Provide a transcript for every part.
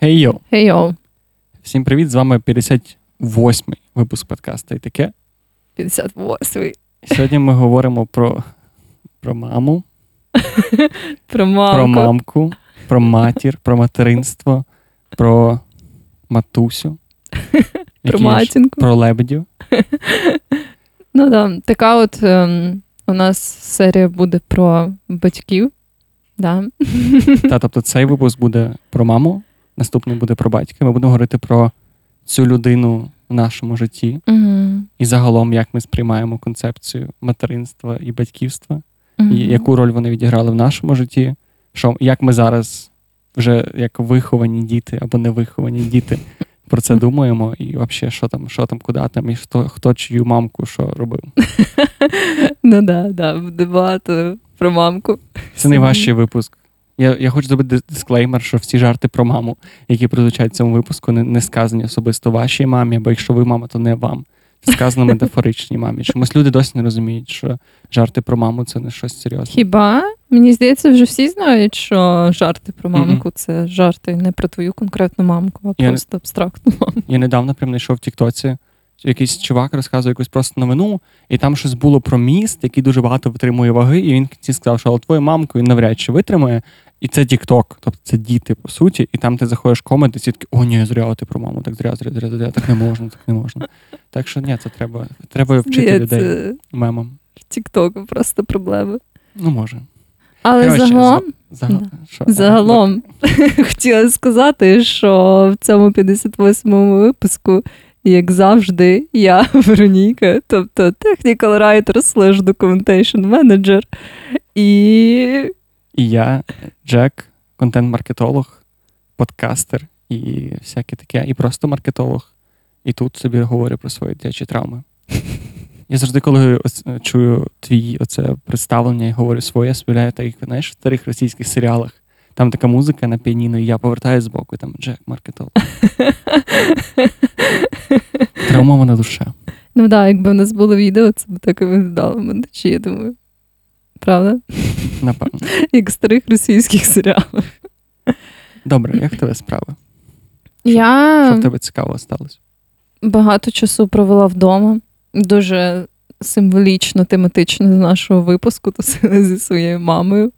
Хей йо! Хей йоу, Всім привіт! З вами 58-й випуск подкасту і таке. 58-й. Сьогодні ми говоримо про, про маму, Про мамку. про мамку, про матір, про материнство, про матусю, Про матінку. про лебедів. Ну да, така от ем, у нас серія буде про батьків. Да. Та, тобто цей випуск буде про маму, наступний буде про батька. Ми будемо говорити про цю людину в нашому житті Мгм. і загалом, як ми сприймаємо концепцію материнства і батьківства. Мгм. і яку роль вони відіграли в нашому житті, що як ми зараз, вже як виховані діти або не виховані діти, про це думаємо, і взагалі, що там, що там, куди там, і хто, хто чию мамку що робив. Ну да, да, багато про мамку. Це найважчий випуск. Я, я хочу зробити дисклеймер, що всі жарти про маму, які прозвучать в цьому випуску, не, не сказані особисто вашій мамі, бо якщо ви мама, то не вам. Сказано метафоричній мамі. Чомусь люди досі не розуміють, що жарти про маму це не щось серйозне. Хіба мені здається, вже всі знають, що жарти про мамку це жарти не про твою конкретну мамку, а Я просто абстрактну мамку. Я недавно прям знайшов в Тіктоці. Якийсь чувак розказує якусь просто новину, і там щось було про міст, який дуже багато витримує ваги, і він в кінці сказав, що але твою мамку він навряд чи витримує. І це Тікток, тобто це діти, по суті, і там ти заходиш в комент, і всі такі, о, ні, зря ти про маму, так зря, зря, зря, зря, так не можна, так не можна. Так що ні, це треба, треба вчити Ні, людей Це мемам. Тіктоку просто проблеми. Ну, може. Але Коротше, загалом, За, Да. що? загалом хотіла сказати, що в цьому 58-му випуску, як завжди, я Вероніка, тобто technical writer slash documentation manager. І І я, Джек, контент-маркетолог, подкастер і всяке таке, і просто маркетолог. І тут собі говорю про свої дитячі травми. Я завжди, коли чую твій оце представлення і говорю своє, я співляю так, як знаєш, в старих російських серіалах. Там така музика на піаніно, і я повертаю з боку, і там Джек маркетолог. Травмована душа. ну так, да, якби в нас було відео, це б так і виглядало монтажі, я думаю. Правда? Напевно. Як в старих російських серіалах. Добре, як тебе справи? Я Що в тебе цікаво сталося? багато часу провела вдома. Дуже символічно, тематично з нашого випуску тусила зі своєю мамою.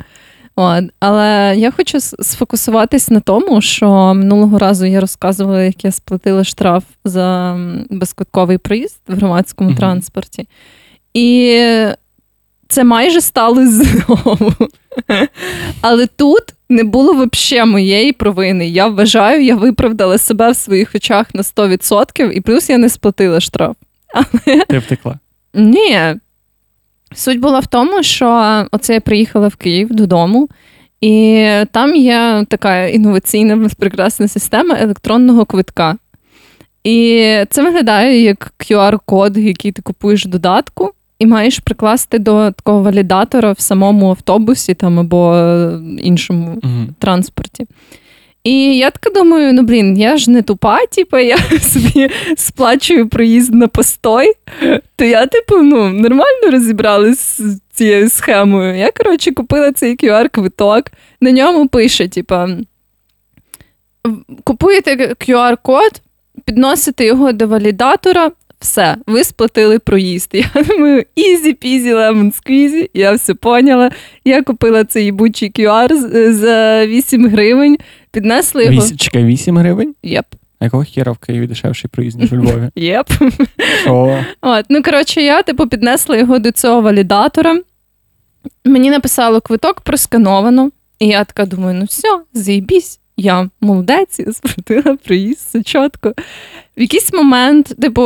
От. Але я хочу сфокусуватись на тому, що минулого разу я розказувала, як я сплатила штраф за м, безквитковий проїзд в громадському Мгм. транспорті. І це майже стало знову. Але тут не було взагалі моєї провини. Я вважаю, я виправдала себе в своїх очах на 100%, і плюс я не сплатила штраф. Ти втекла. Ні. Суть була в тому, що оце я приїхала в Київ додому, і там є така інноваційна прекрасна система електронного квитка. І це виглядає як QR-код, який ти купуєш в додатку, і маєш прикласти до такого валідатора в самому автобусі там або е, іншому Угу. транспорті. І я така думаю: ну блін, я ж не тупа, типу, я собі сплачую проїзд на постой. То я, типу, ну, нормально розібралась з цією схемою. Я, коротше, купила цей QR-квиток. На ньому пише: типа, купуєте QR-код, підносите його до валідатора. Все, ви сплатили проїзд. Я думаю, easy peasy lemon squeezy. Я все поняла. Я купила цей їбучий QR за 8 гривень, піднесли його. Вісім, чекай, 8 гривень? Yep. А якого хіра в Києві дешевший проїзд, ніж у Львові? Yep. Що? От, ну коротше, я типу піднесла його до цього валідатора. Мені написало квиток проскановано. І я така думаю: ну все, заїбісь, я молодець, я сплатила проїзд, все чітко. В якийсь момент, типу,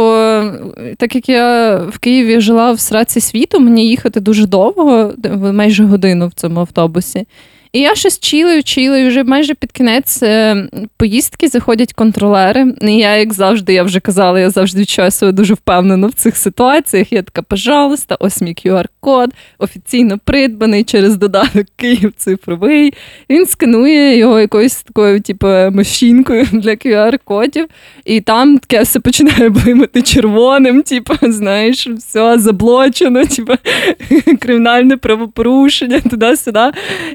так як я в Києві жила в сраці світу, мені їхати дуже довго, майже годину в цьому автобусі. І я щось чілою, чілою, вже майже під кінець е, поїздки заходять контролери. І я, як завжди, я вже казала, я завжди відчуваю себе дуже впевнено в цих ситуаціях. Я така, пожалуйста, ось мій QR-код, офіційно придбаний через додаток Київ цифровий. Він сканує його якоюсь такою, типу, машинкою для QR-кодів, і там таке все починає блимати червоним, типу, знаєш, все заблочено, типу, кримінальне правопорушення, туди-сюди.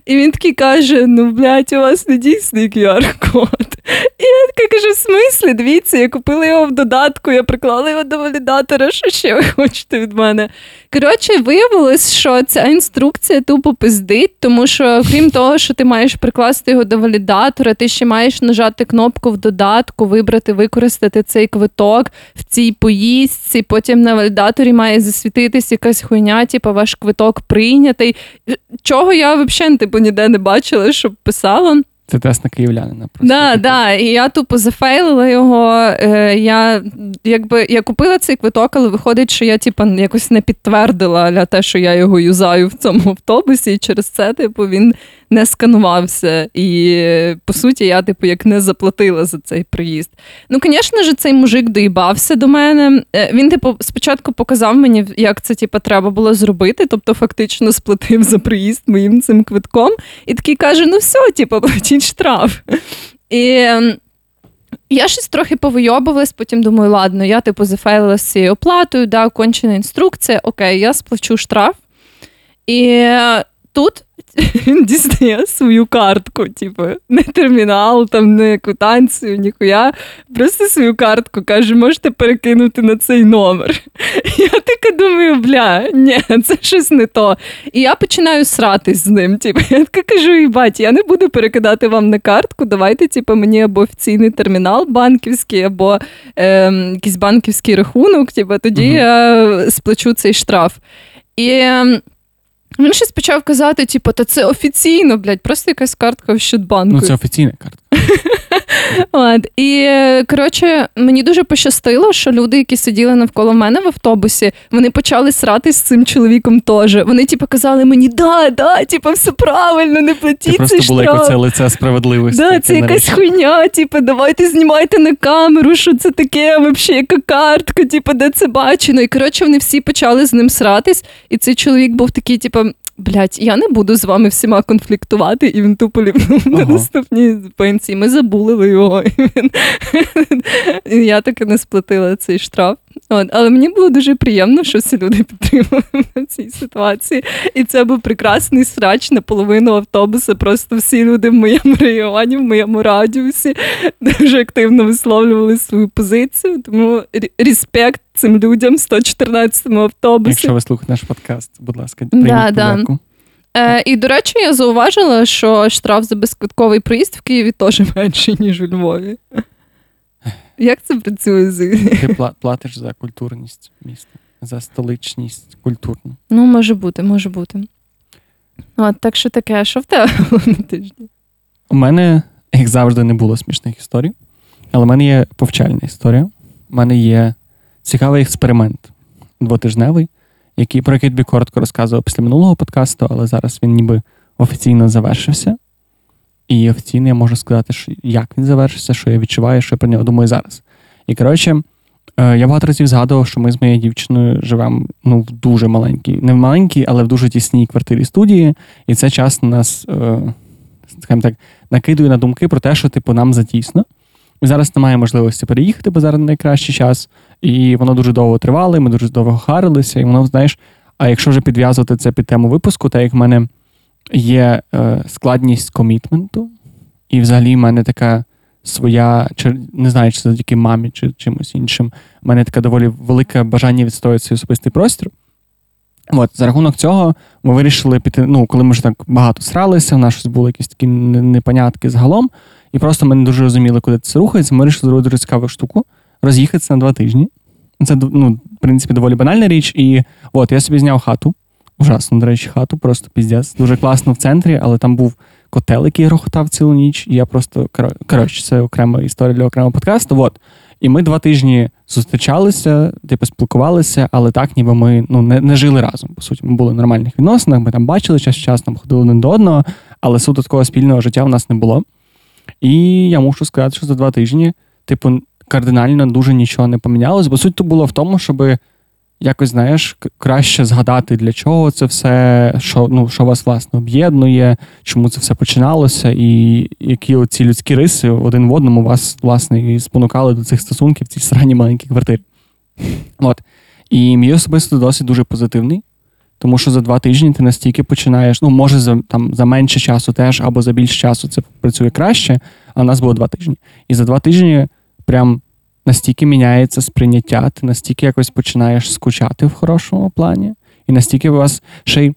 І він такий каже: ну, блядь, у вас не дійсний QR-код. І я така кажу: в смислі, дивіться, я купила його в додатку, я приклала його до валідатора, що ще ви хочете від мене? Коротше, виявилось, що ця інструкція тупо пиздить, тому що, крім того, що ти маєш прикласти його до валідатора, ти ще маєш нажати кнопку в додатку, вибрати, використати цей квиток в цій поїздці. Потім на валідаторі має засвітитись якась хуйня, типу ваш квиток прийнятий. Чого я взагалі типу, ніде не бачила, щоб писало. Це тест на київлянина. просто. Да, да, і я тупо зафейлила його. Е, я якби я купила цей квиток, але виходить, що я типу, якось не підтвердила для те, що я його юзаю в цьому автобусі, і через це, типу, він не сканувався. І по суті, я, типу, як не заплатила за цей приїзд. Ну, звісно ж, цей мужик доїбався до мене. Е, Він, типу, спочатку показав мені, як це типу, треба було зробити, тобто фактично сплатив за приїзд моїм цим квитком, і такий каже: ну все, типу, платіть штраф. І ем, я щось трохи повийобувалась, потім думаю, ладно, я типу зафейлила з цією оплатою, да, кончена інструкція, окей, я сплачу штраф. І тут він дістає свою картку, типу, не термінал, там, не квитанцію, ніхуя. Просто свою картку каже, можете перекинути на цей номер. Я така думаю, бля, ні, це щось не то. І я починаю сратись з ним. Типу, я така кажу, їбать, я не буду перекидати вам на картку. Давайте, типу, мені або офіційний термінал банківський, або е, якийсь банківський рахунок. Типу, тоді Мгм. я сплачу цей штраф. І ем, він щось почав казати, типу, та це офіційно, блядь, просто якась картка в Щодбанку. Ну, це офіційна картка. От. І коротше, мені дуже пощастило, що люди, які сиділи навколо мене в автобусі, вони почали сратись з цим чоловіком теж. Вони, типу, казали мені, да, да, типу, все правильно, не Це платіть просто було як оце лице справедливості. Да, це якась хуйня, типу, давайте знімайте на камеру, що це таке, вообще, яка картка, типу, де це бачено. І коротше, вони всі почали з ним сратись, і цей чоловік був такий, типу. Блять, я не буду з вами всіма конфліктувати, і він тупо ліпнув на наступній пенсії. Ми забулили його. І він... і я таки не сплатила цей штраф. От. Але мені було дуже приємно, що всі люди підтримали в цій ситуації. І це був прекрасний срач на половину автобуса. Просто всі люди в моєму районі, в моєму радіусі дуже активно висловлювали свою позицію. Тому респект цим людям в 114-му автобусі. Якщо ви слухаєте наш подкаст, будь ласка, Да, прийміть да. Е, і, до речі, я зауважила, що штраф за безквитковий проїзд в Києві теж менший, ніж у Львові. Як це працює з Ти платиш за культурність міста, за столичність культурну. Ну, може бути, може бути. От, так що таке, що в тебе на тижні? У мене, як завжди, не було смішних історій, але в мене є повчальна історія. У мене є цікавий експеримент двотижневий, який, про який тобі коротко розказував після минулого подкасту, але зараз він ніби офіційно завершився. І офіційно я можу сказати, що як він завершився, що я відчуваю, що я про нього думаю зараз. І коротше, е, я багато разів згадував, що ми з моєю дівчиною живемо ну, в дуже маленькій, не в маленькій, але в дуже тісній квартирі студії. І це часто нас, е, скажімо так, накидує на думки про те, що типу нам затісно. І зараз немає можливості переїхати, бо зараз найкращий час. І воно дуже довго тривало, і ми дуже довго харилися, і воно, знаєш, а якщо вже підв'язувати це під тему випуску, так як в мене є е, складність комітменту, і взагалі в мене така своя, чи не знаю, чи завдяки мамі, чи чимось іншим, в мене таке доволі велике бажання відстояти свій особистий простір. От, за рахунок цього ми вирішили піти. Ну, коли ми вже так багато сралися, в нас щось були якісь такі непонятки загалом, і просто ми не дуже розуміли, куди це рухається. Ми вирішили зробити дуже цікаву штуку, роз'їхатися на два тижні. Це ну, в принципі доволі банальна річ. І от я собі зняв хату. Ужасно, до речі, хату, просто піздець. Дуже класно в центрі, але там був котел, який грохотав цілу ніч. І я просто коротше, це окрема історія для окремого подкасту. От. І ми два тижні зустрічалися, типу спілкувалися, але так, ніби ми ну, не, не жили разом. По суті, ми були в нормальних відносинах, ми там бачили час час, там ходили один до одного, але суто такого спільного життя в нас не було. І я мушу сказати, що за два тижні, типу, кардинально дуже нічого не помінялось, бо суть то було в тому, щоб якось, знаєш, краще згадати, для чого це все, що ну, що вас власне об'єднує, чому це все починалося, і які оці людські риси один в одному вас, власне, і спонукали до цих стосунків в цій сраній маленькій квартирі. От. І мій особисто досить дуже позитивний. Тому що за два тижні ти настільки починаєш, ну, може, за там за менше часу теж, або за більше часу це працює краще, а в нас було два тижні. І за два тижні прям настільки міняється сприйняття, ти настільки якось починаєш скучати в хорошому плані, і настільки у вас ще й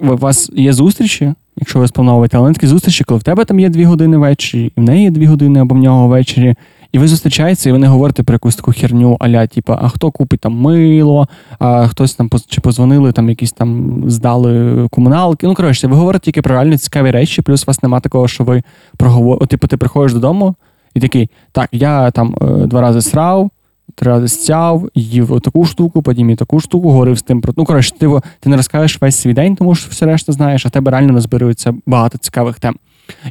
у вас є зустрічі, якщо ви сплановуєте, але такі зустрічі, коли в тебе там є дві години ввечері, і в неї є дві години або в нього ввечері. І ви зустрічаєтеся, і ви не говорите про якусь таку херню, аля, типу, а хто купить там мило, а хтось там чи позвонили, там якісь там здали комуналки. Ну, коротше, ви говорите тільки про реально цікаві речі, плюс у вас нема такого, що ви проговорите. Типу, ти приходиш додому, і такий, так, я там е, два рази срав, три рази стяв, їв таку штуку, потім і таку штуку, говорив з тим про. Ну, коротше, ти, ти не розкажеш весь свій день, тому що все решта знаєш, а тебе реально назбирується багато цікавих тем.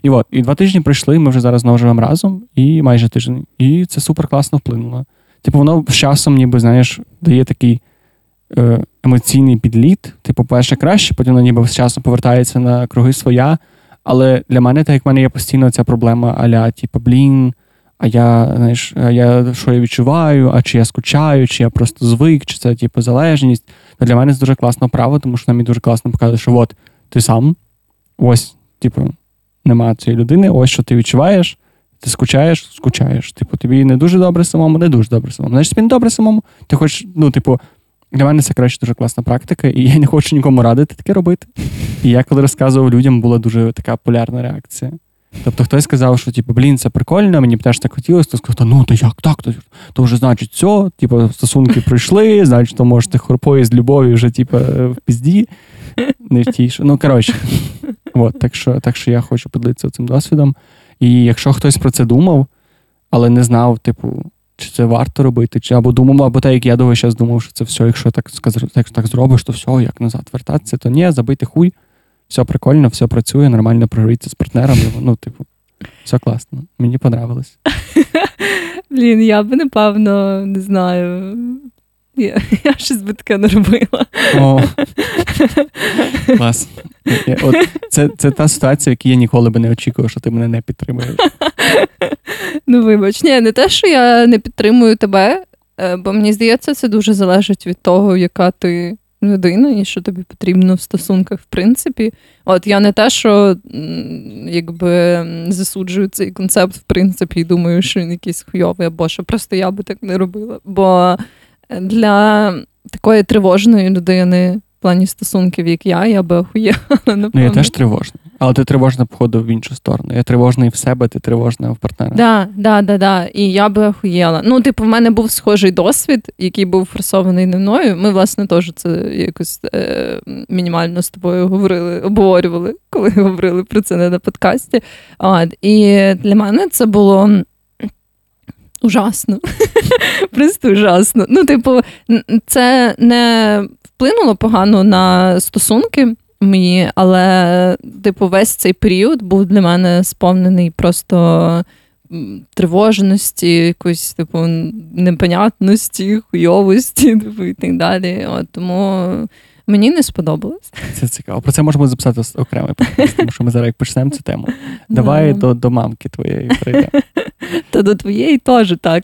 І от, і два тижні пройшли, ми вже зараз знову живемо разом, і майже тиждень. І це супер класно вплинуло. Типу, воно з часом, ніби, знаєш, дає такий е, емоційний підліт. Типу, перше краще, потім воно ніби з часом повертається на круги своя. Але для мене, так як в мене є постійно ця проблема аля, типу, блін, а я знаєш, а я що я відчуваю, а чи я скучаю, чи я просто звик, чи це типу залежність. То для мене це дуже класно право, тому що нам дуже класно показує, що от ти сам, ось, типу, нема цієї людини, ось що ти відчуваєш, ти скучаєш, скучаєш. Типу, тобі не дуже добре самому, не дуже добре самому. Знаєш, не добре самому, ти хочеш, ну, типу, для мене це краще дуже класна практика, і я не хочу нікому радити таке робити. І я коли розказував людям, була дуже така полярна реакція. Тобто хтось сказав, що типу, блін, це прикольно, мені б теж так хотілося, то сказав, ну то як так? То, то вже значить все, типу, стосунки пройшли, значить, то можете хорпою з любові вже типу, в пізді. Не в тій, Ну, коротше, От, так що так що я хочу поділитися цим досвідом. І якщо хтось про це думав, але не знав, типу, чи це варто робити, чи або думав, або так, як я довго зараз думав, що це все, якщо так так, так зробиш, то все, як назад вертатися, то ні, забити хуй, все прикольно, все працює, нормально програється з партнером. Ну, типу, все класно. Мені понравилось. Блін, я би напевно не знаю. Я я щось би таке не робила. О, Клас. От Це це та ситуація, в якій я ніколи би не очікував, що ти мене не підтримуєш. Ну, вибач, ні, не те, що я не підтримую тебе, е, бо мені здається, це дуже залежить від того, яка ти людина і що тобі потрібно в стосунках, в принципі. От я не те, що якби засуджую цей концепт, в принципі, і думаю, що він якийсь хуйовий, або що просто я би так не робила. Бо для такої тривожної людини в плані стосунків, як я, я би охуєла. Ну, я теж тривожна. Але ти тривожна, походу, в іншу сторону. Я тривожний в себе, ти тривожна в партнера. Да, да, да, да. І я би охуєла. Ну, типу, в мене був схожий досвід, який був форсований не мною. Ми, власне, теж це якось е, мінімально з тобою говорили, обговорювали, коли говорили про це не на подкасті. От, І для мене це було. Ужасно. Просто ужасно. Ну, типу, це не вплинуло погано на стосунки мої, але, типу, весь цей період був для мене сповнений просто тривожності, якоїсь, типу, непонятності, хуйовості, типу, і так далі. От, Тому мені не сподобалось. Це цікаво. Про це можемо записати окремий подкаст, тому що ми зараз як почнемо цю тему. Давай до до мамки твоєї прийдемо. Та до твоєї теж так.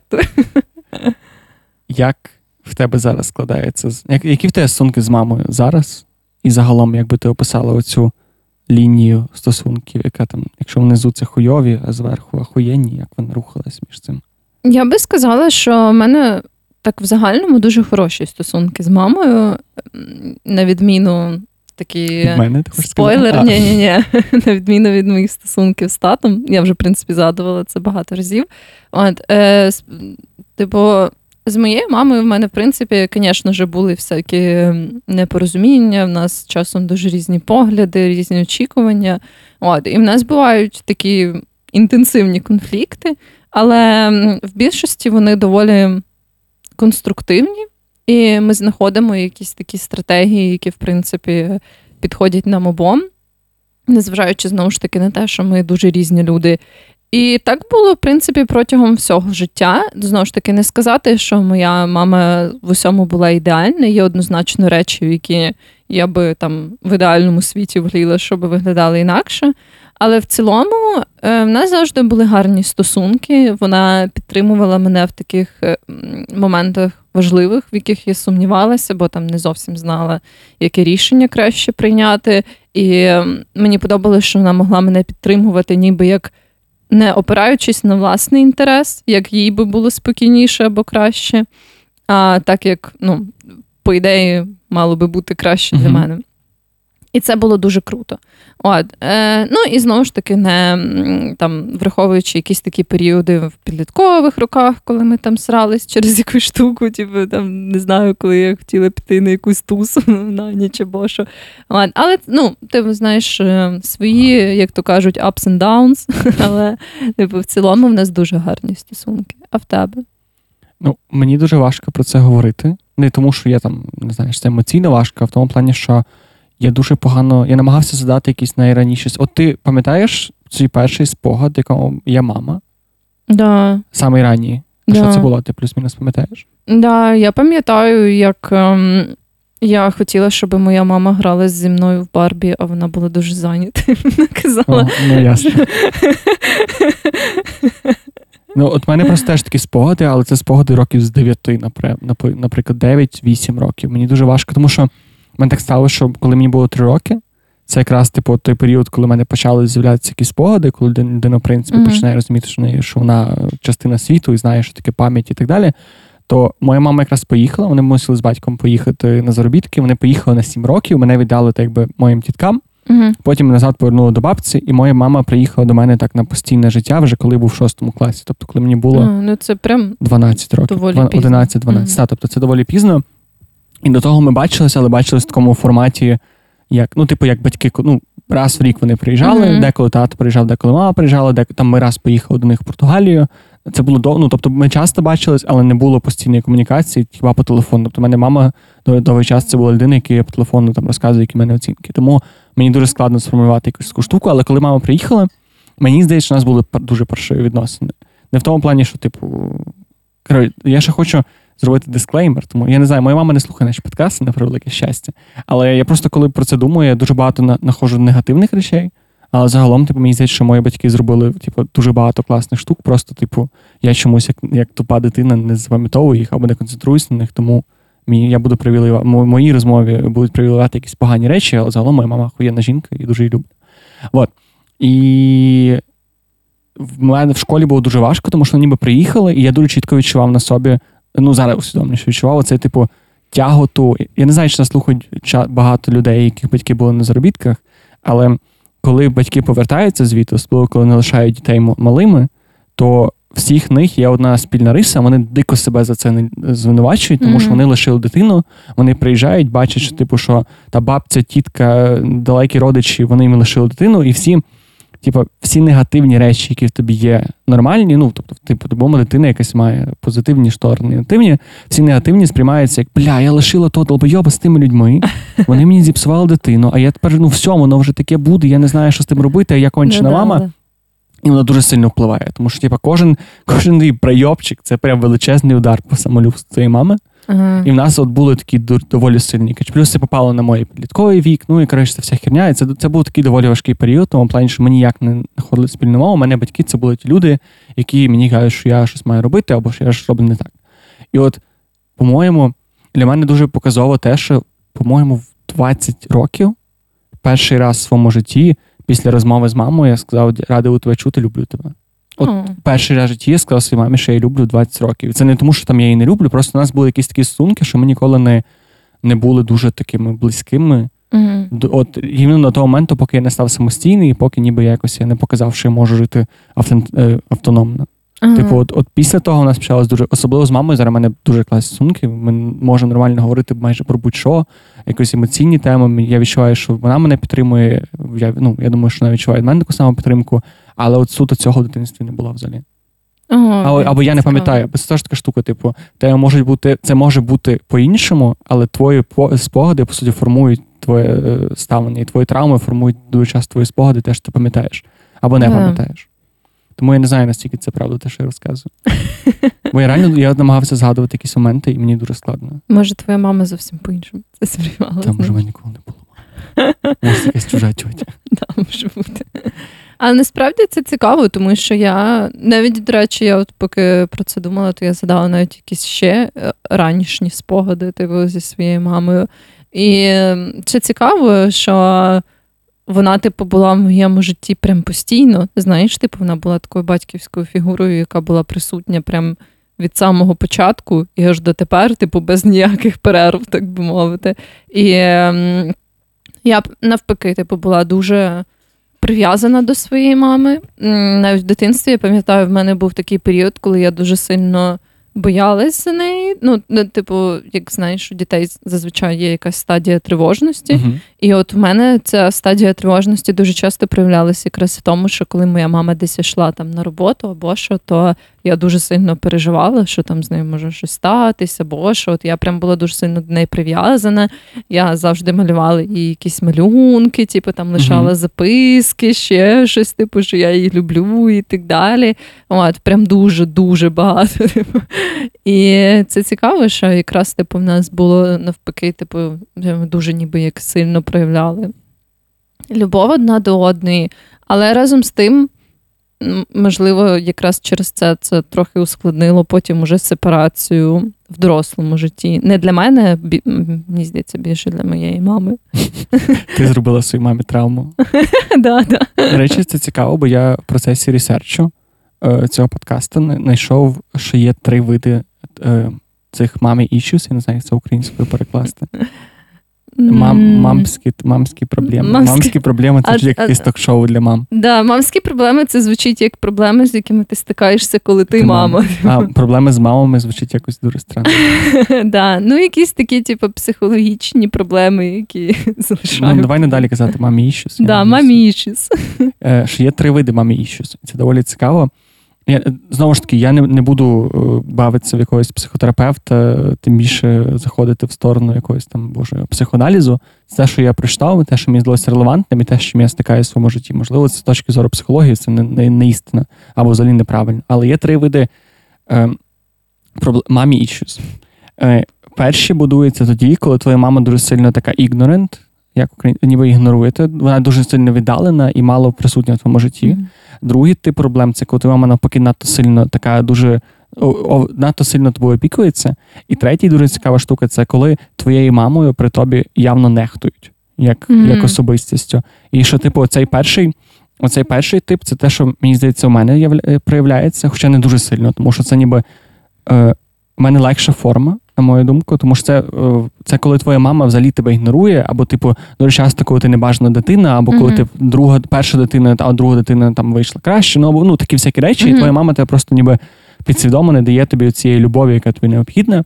Як в тебе зараз складається? Які в тебе стосунки з мамою зараз? І загалом, як би ти описала оцю лінію стосунків, яка там, якщо внизу це хуйові, а зверху ахуєнні, як вони рухались між цим? Я би сказала, що в мене так в загальному дуже хороші стосунки з мамою, на відміну такі мене, спойлер. Ні, ні, ні. На відміну від моїх стосунків з татом. Я вже, в принципі, згадувала це багато разів. От, е, Типу, з моєю мамою в мене, в принципі, звісно ж, були всякі непорозуміння. В нас часом дуже різні погляди, різні очікування. От, І в нас бувають такі інтенсивні конфлікти, але в більшості вони доволі конструктивні. І ми знаходимо якісь такі стратегії, які, в принципі, підходять нам обом. незважаючи знову ж таки на те, що ми дуже різні люди. І так було, в принципі, протягом всього життя. Знову ж таки, не сказати, що моя мама в усьому була ідеальна. Є однозначно речі, які я би там в ідеальному світі вліла, щоб виглядали інакше. Але в цілому е, в нас завжди були гарні стосунки. Вона підтримувала мене в таких е, моментах важливих, в яких я сумнівалася, бо там не зовсім знала, яке рішення краще прийняти. І мені подобалося, що вона могла мене підтримувати, ніби як не опираючись на власний інтерес, як їй би було спокійніше або краще. А так як, ну, по ідеї, мало би бути краще для мене. І це було дуже круто. От, е, Ну і знову ж таки, не там, враховуючи якісь такі періоди в підліткових роках, коли ми там срались через якусь штуку, типу, там не знаю, коли я хотіла піти на якусь тусу на ніч або що. От, але ну, ти знаєш е, свої, як то кажуть, ups and downs, але типу, в цілому в нас дуже гарні стосунки. А в тебе? Ну, Мені дуже важко про це говорити. Не тому, що я там не знаю, що це емоційно важко, а в тому плані, що я дуже погано. Я намагався задати якісь найраніші. От ти пам'ятаєш свій перший спогад, якому я мама? Да. Самий ранній. Да. Що це було? Ти плюс-мінус пам'ятаєш? Да, я пам'ятаю, як ем, я хотіла, щоб моя мама грала зі мною в Барбі, а вона була дуже зайнята. казала. О, ну ясно. Ну, от в мене просто теж такі спогади, але це спогади років з 9, наприклад, 9-8 років. Мені дуже важко, тому що мене так стало, що коли мені було три роки, це якраз типу той період, коли в мене почали з'являтися якісь спогади, коли людина, в принципі, mm-hmm. починає розуміти, що вона, що вона частина світу і знає, що таке пам'ять і так далі. То моя мама якраз поїхала, вони мусили з батьком поїхати на заробітки. Вони поїхали на сім років, мене віддали так якби моїм тіткам. Uh-huh. Потім назад повернули до бабці, і моя мама приїхала до мене так на постійне життя, вже коли був в шостому класі. Тобто, коли мені було uh, ну це прям 12 років, 11-12. Uh-huh. Тобто це доволі пізно. І до того ми бачилися, але бачилися в такому форматі, як ну, типу, як батьки, ну, раз в рік вони приїжджали, mm-hmm. деколи тато приїжджав, деколи мама приїжджала, деколи там ми раз поїхали до них в Португалію. Це було до, ну, тобто ми часто бачились, але не було постійної комунікації, хіба по телефону. Тобто, в мене мама довгий час це була людина, яка по телефону там розказує, які в мене оцінки. Тому мені дуже складно сформувати якусь таку штуку, але коли мама приїхала, мені здається, що у нас були дуже паршиві відносини. Не в тому плані, що, типу, я ще хочу зробити дисклеймер. Тому я не знаю, моя мама не слухає наші подкасти, на превелике щастя. Але я просто коли про це думаю, я дуже багато знаходжу негативних речей. Але загалом, типу, мені здається, що мої батьки зробили типу, дуже багато класних штук. Просто, типу, я чомусь, як як тупа дитина, не запам'ятовую їх або не концентруюсь на них, тому мені, я буду привілювати, в моїй розмові будуть привілювати якісь погані речі, але загалом моя мама охуєнна жінка і дуже її люблю. От. І в мене в школі було дуже важко, тому що ніби приїхали, і я дуже чітко відчував на собі ну зараз усвідомлюю, відчував це, типу, тяготу. Я не знаю, чи нас слухають багато людей, яких батьки були на заробітках, але коли батьки повертаються звідти, особливо коли не лишають дітей малими, то всіх них є одна спільна риса, вони дико себе за це не звинувачують, тому mm-hmm. що вони лишили дитину, вони приїжджають, бачать, що типу, що та бабця, тітка, далекі родичі, вони їм лишили дитину, і всі типу, всі негативні речі, які в тобі є нормальні, ну тобто, типу, по дитина якась має позитивні сторони, негативні, всі негативні сприймаються як бля, я лишила того долбойоба з тими людьми. Вони мені зіпсували дитину, а я тепер ну все, воно вже таке буде. Я не знаю, що з тим робити, а я кончена ну мама. І воно дуже сильно впливає. Тому що, типу, кожен кожен прийобчик це прям величезний удар по самолюбству твоєї мами. Ага. І в нас от були такі доволі сильні. Плюс це попало на мої підлітковий вік, ну і коротше, це вся херня. І це це був такий доволі важкий період, тому плані, що ми ніяк не знаходили спільну мову. У мене батьки це були ті люди, які мені кажуть, що я щось маю робити, або що я щось роблю не так. І от, по-моєму, для мене дуже показово те, що, по-моєму, в 20 років перший раз в своєму житті після розмови з мамою я сказав, радий тебе чути, люблю тебе. От mm. перший раз в житті я сказав своїй мамі, що я її люблю 20 років. Це не тому, що там я її не люблю, просто у нас були якісь такі стосунки, що ми ніколи не не були дуже такими близькими. Mm-hmm. От іменно до того моменту, поки я не став самостійний, і поки ніби якось я не показав, що я можу жити е, автономно. Ага. Типу, от от після того у нас почалось дуже, особливо з мамою, зараз в мене дуже класні стосунки. Ми можемо нормально говорити майже про будь-що, якісь емоційні теми. Я відчуваю, що вона мене підтримує. Я ну, я думаю, що вона відчуває мене таку саму підтримку, але от суто цього в дитинстві не було взагалі. Ого, або, або я не пам'ятаю, бо це ж така штука, типу, те можуть бути, це може бути по-іншому, але твої спогади, по суті, формують твоє е, ставлення і твої травми формують дуже часто твої спогади, те, що ти пам'ятаєш або не Да. пам'ятаєш. Тому я не знаю, наскільки це правда, те, що я розказую. Бо я реально я намагався згадувати якісь моменти, і мені дуже складно. Може, твоя мама зовсім по-іншому це сприймала. Там може мене ніколи не було. Може, якась чужа тьотя. Да, може бути. Але насправді це цікаво, тому що я навіть, до речі, я от поки про це думала, то я задала навіть якісь ще е, ранішні спогади типу, зі своєю мамою. І це цікаво, що вона, типу, була в моєму житті прям постійно. Знаєш, типу, вона була такою батьківською фігурою, яка була присутня прям від самого початку і аж до тепер, типу, без ніяких перерв, так би мовити. І ем, я навпаки, типу, була дуже прив'язана до своєї мами. Навіть в дитинстві я пам'ятаю, в мене був такий період, коли я дуже сильно боялась за неї. Ну, ну, типу, як знаєш, у дітей зазвичай є якась стадія тривожності. Мгм. І от в мене ця стадія тривожності дуже часто проявлялася якраз в тому, що коли моя мама десь йшла там на роботу або що, то я дуже сильно переживала, що там з нею може щось статися, або що. От я прям була дуже сильно до неї прив'язана. Я завжди малювала їй якісь малюнки, типу там лишала записки, ще щось, типу, що я її люблю і так далі. От, прям дуже-дуже багато. Типу. І це цікаво, що якраз типу, в нас було навпаки, типу, дуже ніби як сильно проявляли любов одна до одної. Але разом з тим, можливо, якраз через це це трохи ускладнило потім уже сепарацію в дорослому житті. Не для мене, бі- мені здається, більше для моєї мами. Ти зробила своїй мамі травму. Да, да. До речі, це цікаво, бо я в процесі ресерчу е, цього подкасту знайшов, що є три види е, цих мамі issues, я не знаю, як це українською перекласти. Мам, мамські, мамські проблеми. Мамські- Мамські проблеми це А- ж як якесь ток-шоу для мам. Да, мамські проблеми це звучить як проблеми, з якими ти стикаєшся, коли ти, Ти мама. А проблеми з мамами звучить якось дуже странно. да. Ну, якісь такі, типу, психологічні проблеми, які Ну, давай не далі казати мамі я Да, мамі ішіс. Е, що є три види мамі issues. Це доволі цікаво. Я, знову ж таки, я не, не буду е, бавитися в якогось психотерапевта, тим більше заходити в сторону якогось там боже психоаналізу. Це що я прочитав, те, що мені здалося релевантним, і те, що я стикаю в своєму житті. Можливо, це з точки зору психології, це не, не, не істина або взагалі неправильно. Але є три види е, проблем, мамі issues. Е, перші будуються тоді, коли твоя мама дуже сильно така ignorant, як ніби ігноруєте, вона дуже сильно віддалена і мало присутня в твоєму житті. Другий тип проблем це коли твоя мама навпаки надто сильно така дуже о, о, надто сильно тобою опікується. І третій дуже цікава штука це коли твоєю мамою при тобі явно нехтують, як, Мгм. як особистістю. І що, типу, оцей перший. Оцей перший тип це те, що мені здається, у мене е, проявляється, хоча не дуже сильно, тому що це ніби е, у мене легша форма, на мою думку, тому що це, е, це коли твоя мама взагалі тебе ігнорує, або, типу, дуже часто, коли ти не бажана дитина, або коли Мгм. ти друга, перша дитина, а друга дитина там вийшла краще. Ну або ну такі всякі речі, і твоя мама тебе просто ніби підсвідомо не дає тобі цієї любові, яка тобі необхідна.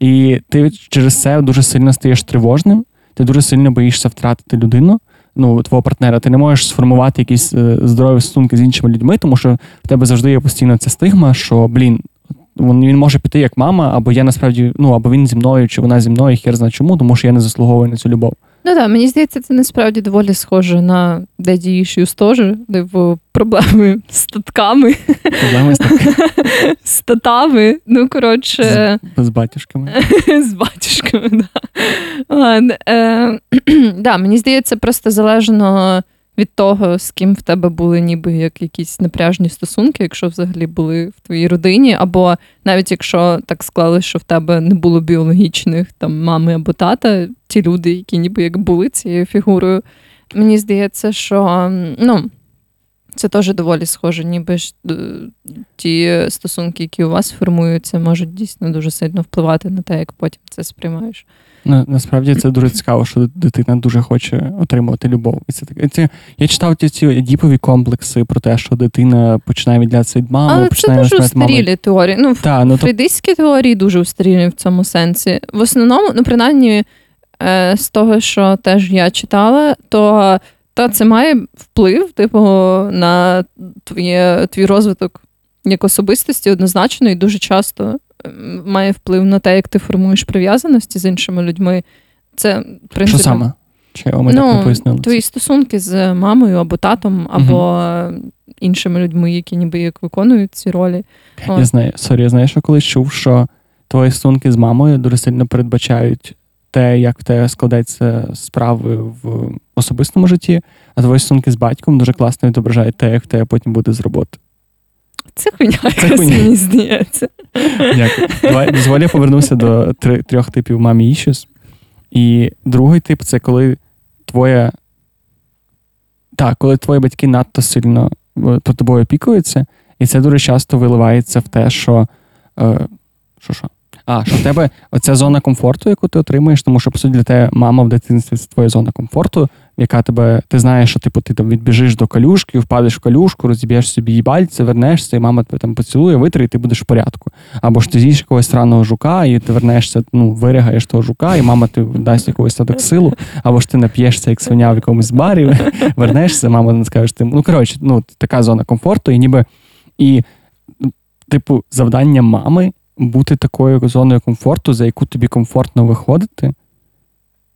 І ти через це дуже сильно стаєш тривожним, ти дуже сильно боїшся втратити людину. Ну, твого партнера, ти не можеш сформувати якісь е, здорові стосунки з іншими людьми, тому що в тебе завжди є постійно ця стигма, що блін, він може піти як мама, або я насправді, ну або він зі мною, чи вона зі мною, хер знає чому, тому що я не заслуговую на цю любов. Ну так, мені здається, це насправді доволі схоже на Daddy Issues теж, типу, проблеми з статками, Проблеми з, так- з татами. Ну, коротше, з батюшками. з батюшками. Да. Ладно, е, да, мені здається, просто залежно від того, з ким в тебе були ніби як якісь напряжні стосунки, якщо взагалі були в твоїй родині, або навіть якщо так склалось, що в тебе не було біологічних там мами або тата, ті люди, які ніби як були цією фігурою, мені здається, що ну. Це теж доволі схоже, ніби ж е, ті стосунки, які у вас формуються, можуть дійсно дуже сильно впливати на те, як потім це сприймаєш. Ну, насправді це дуже цікаво, що дитина дуже хоче отримувати любов. І це таке. Це, я читав ті ці діпові комплекси про те, що дитина починає відділятися від мами, Але це дуже устарілі теорії. Ну, Та, ну, то, теорії дуже устарілі в цьому сенсі. В основному, ну, принаймні, е, з того, що теж я читала, то та це має вплив, типу, на твоє, твій розвиток як особистості однозначно, і дуже часто має вплив на те, як ти формуєш прив'язаності з іншими людьми. Це в принципі, що саме? Чи ми ну, так не пояснили? Твої стосунки з мамою або татом, або угу. іншими людьми, які ніби як виконують ці ролі. Я знаю, sorry, я знаю, що колись чув, що твої стосунки з мамою дуже сильно передбачають те, як в тебе складаються справи в особистому житті, а твої стосунки з батьком дуже класно відображають те, як в тебе потім буде з роботи. Це хуйня, якась мені здається. Дякую. Давай дозволь, я повернуся до трьох типів мамі іщус. І другий тип це коли твоя. Так, коли твої батьки надто сильно е, про тобою опікуються, і це дуже часто виливається в те, що. Е, що що? А, що в тебе оця зона комфорту, яку ти отримуєш, тому що по суті для тебе мама в дитинстві це твоя зона комфорту, яка тебе, ти знаєш, що типу ти там відбіжиш до калюшки, впадеш в калюшку, розіб'єш собі їбальце, вернешся, і мама тебе там поцілує, витри, і ти будеш в порядку. Або ж ти з'їш якогось странного жука, і ти вернешся, ну, виригаєш того жука, і мама ти дасть якогось садок силу, або ж ти нап'єшся, як свиня в якомусь барі, вернешся, мама скаже, ти, ну коротше, ну така зона комфорту, і ніби і, типу, завдання мами бути такою зоною комфорту, за яку тобі комфортно виходити,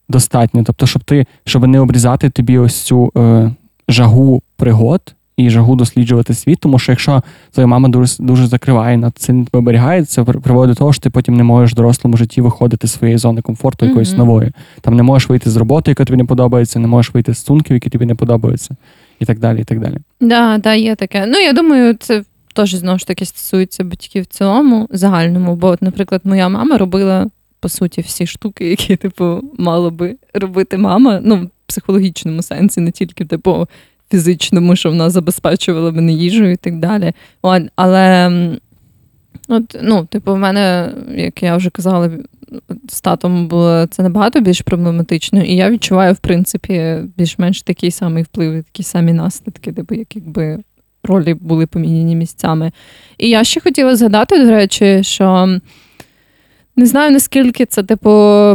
достатньо. Тобто, щоб ти, щоб не обрізати тобі ось цю е, жагу пригод і жагу досліджувати світ, тому що якщо твоя мама дуже дуже закриває над цим тебе оберігає, це приводить до того, що ти потім не можеш в дорослому житті виходити з своєї зони комфорту якоїсь mm-hmm. нової. Там не можеш вийти з роботи, яка тобі не подобається, не можеш вийти з стунків, які тобі не подобаються, і так далі. і так далі. Да, да, є таке. Ну, я думаю, це теж знову ж таки стосується батьків в цілому загальному. Бо, от, наприклад, моя мама робила по суті всі штуки, які типу мала би робити мама. Ну, в психологічному сенсі, не тільки типу фізичному, що вона забезпечувала мене їжею і так далі. Але от, ну, типу, в мене, як я вже казала, з татом було це набагато більш проблематично, і я відчуваю, в принципі, більш-менш такий самий вплив, такі самі наслідки, типу, як якби ролі були поміняні місцями. І я ще хотіла згадати, до речі, що. Не знаю, наскільки це, типу,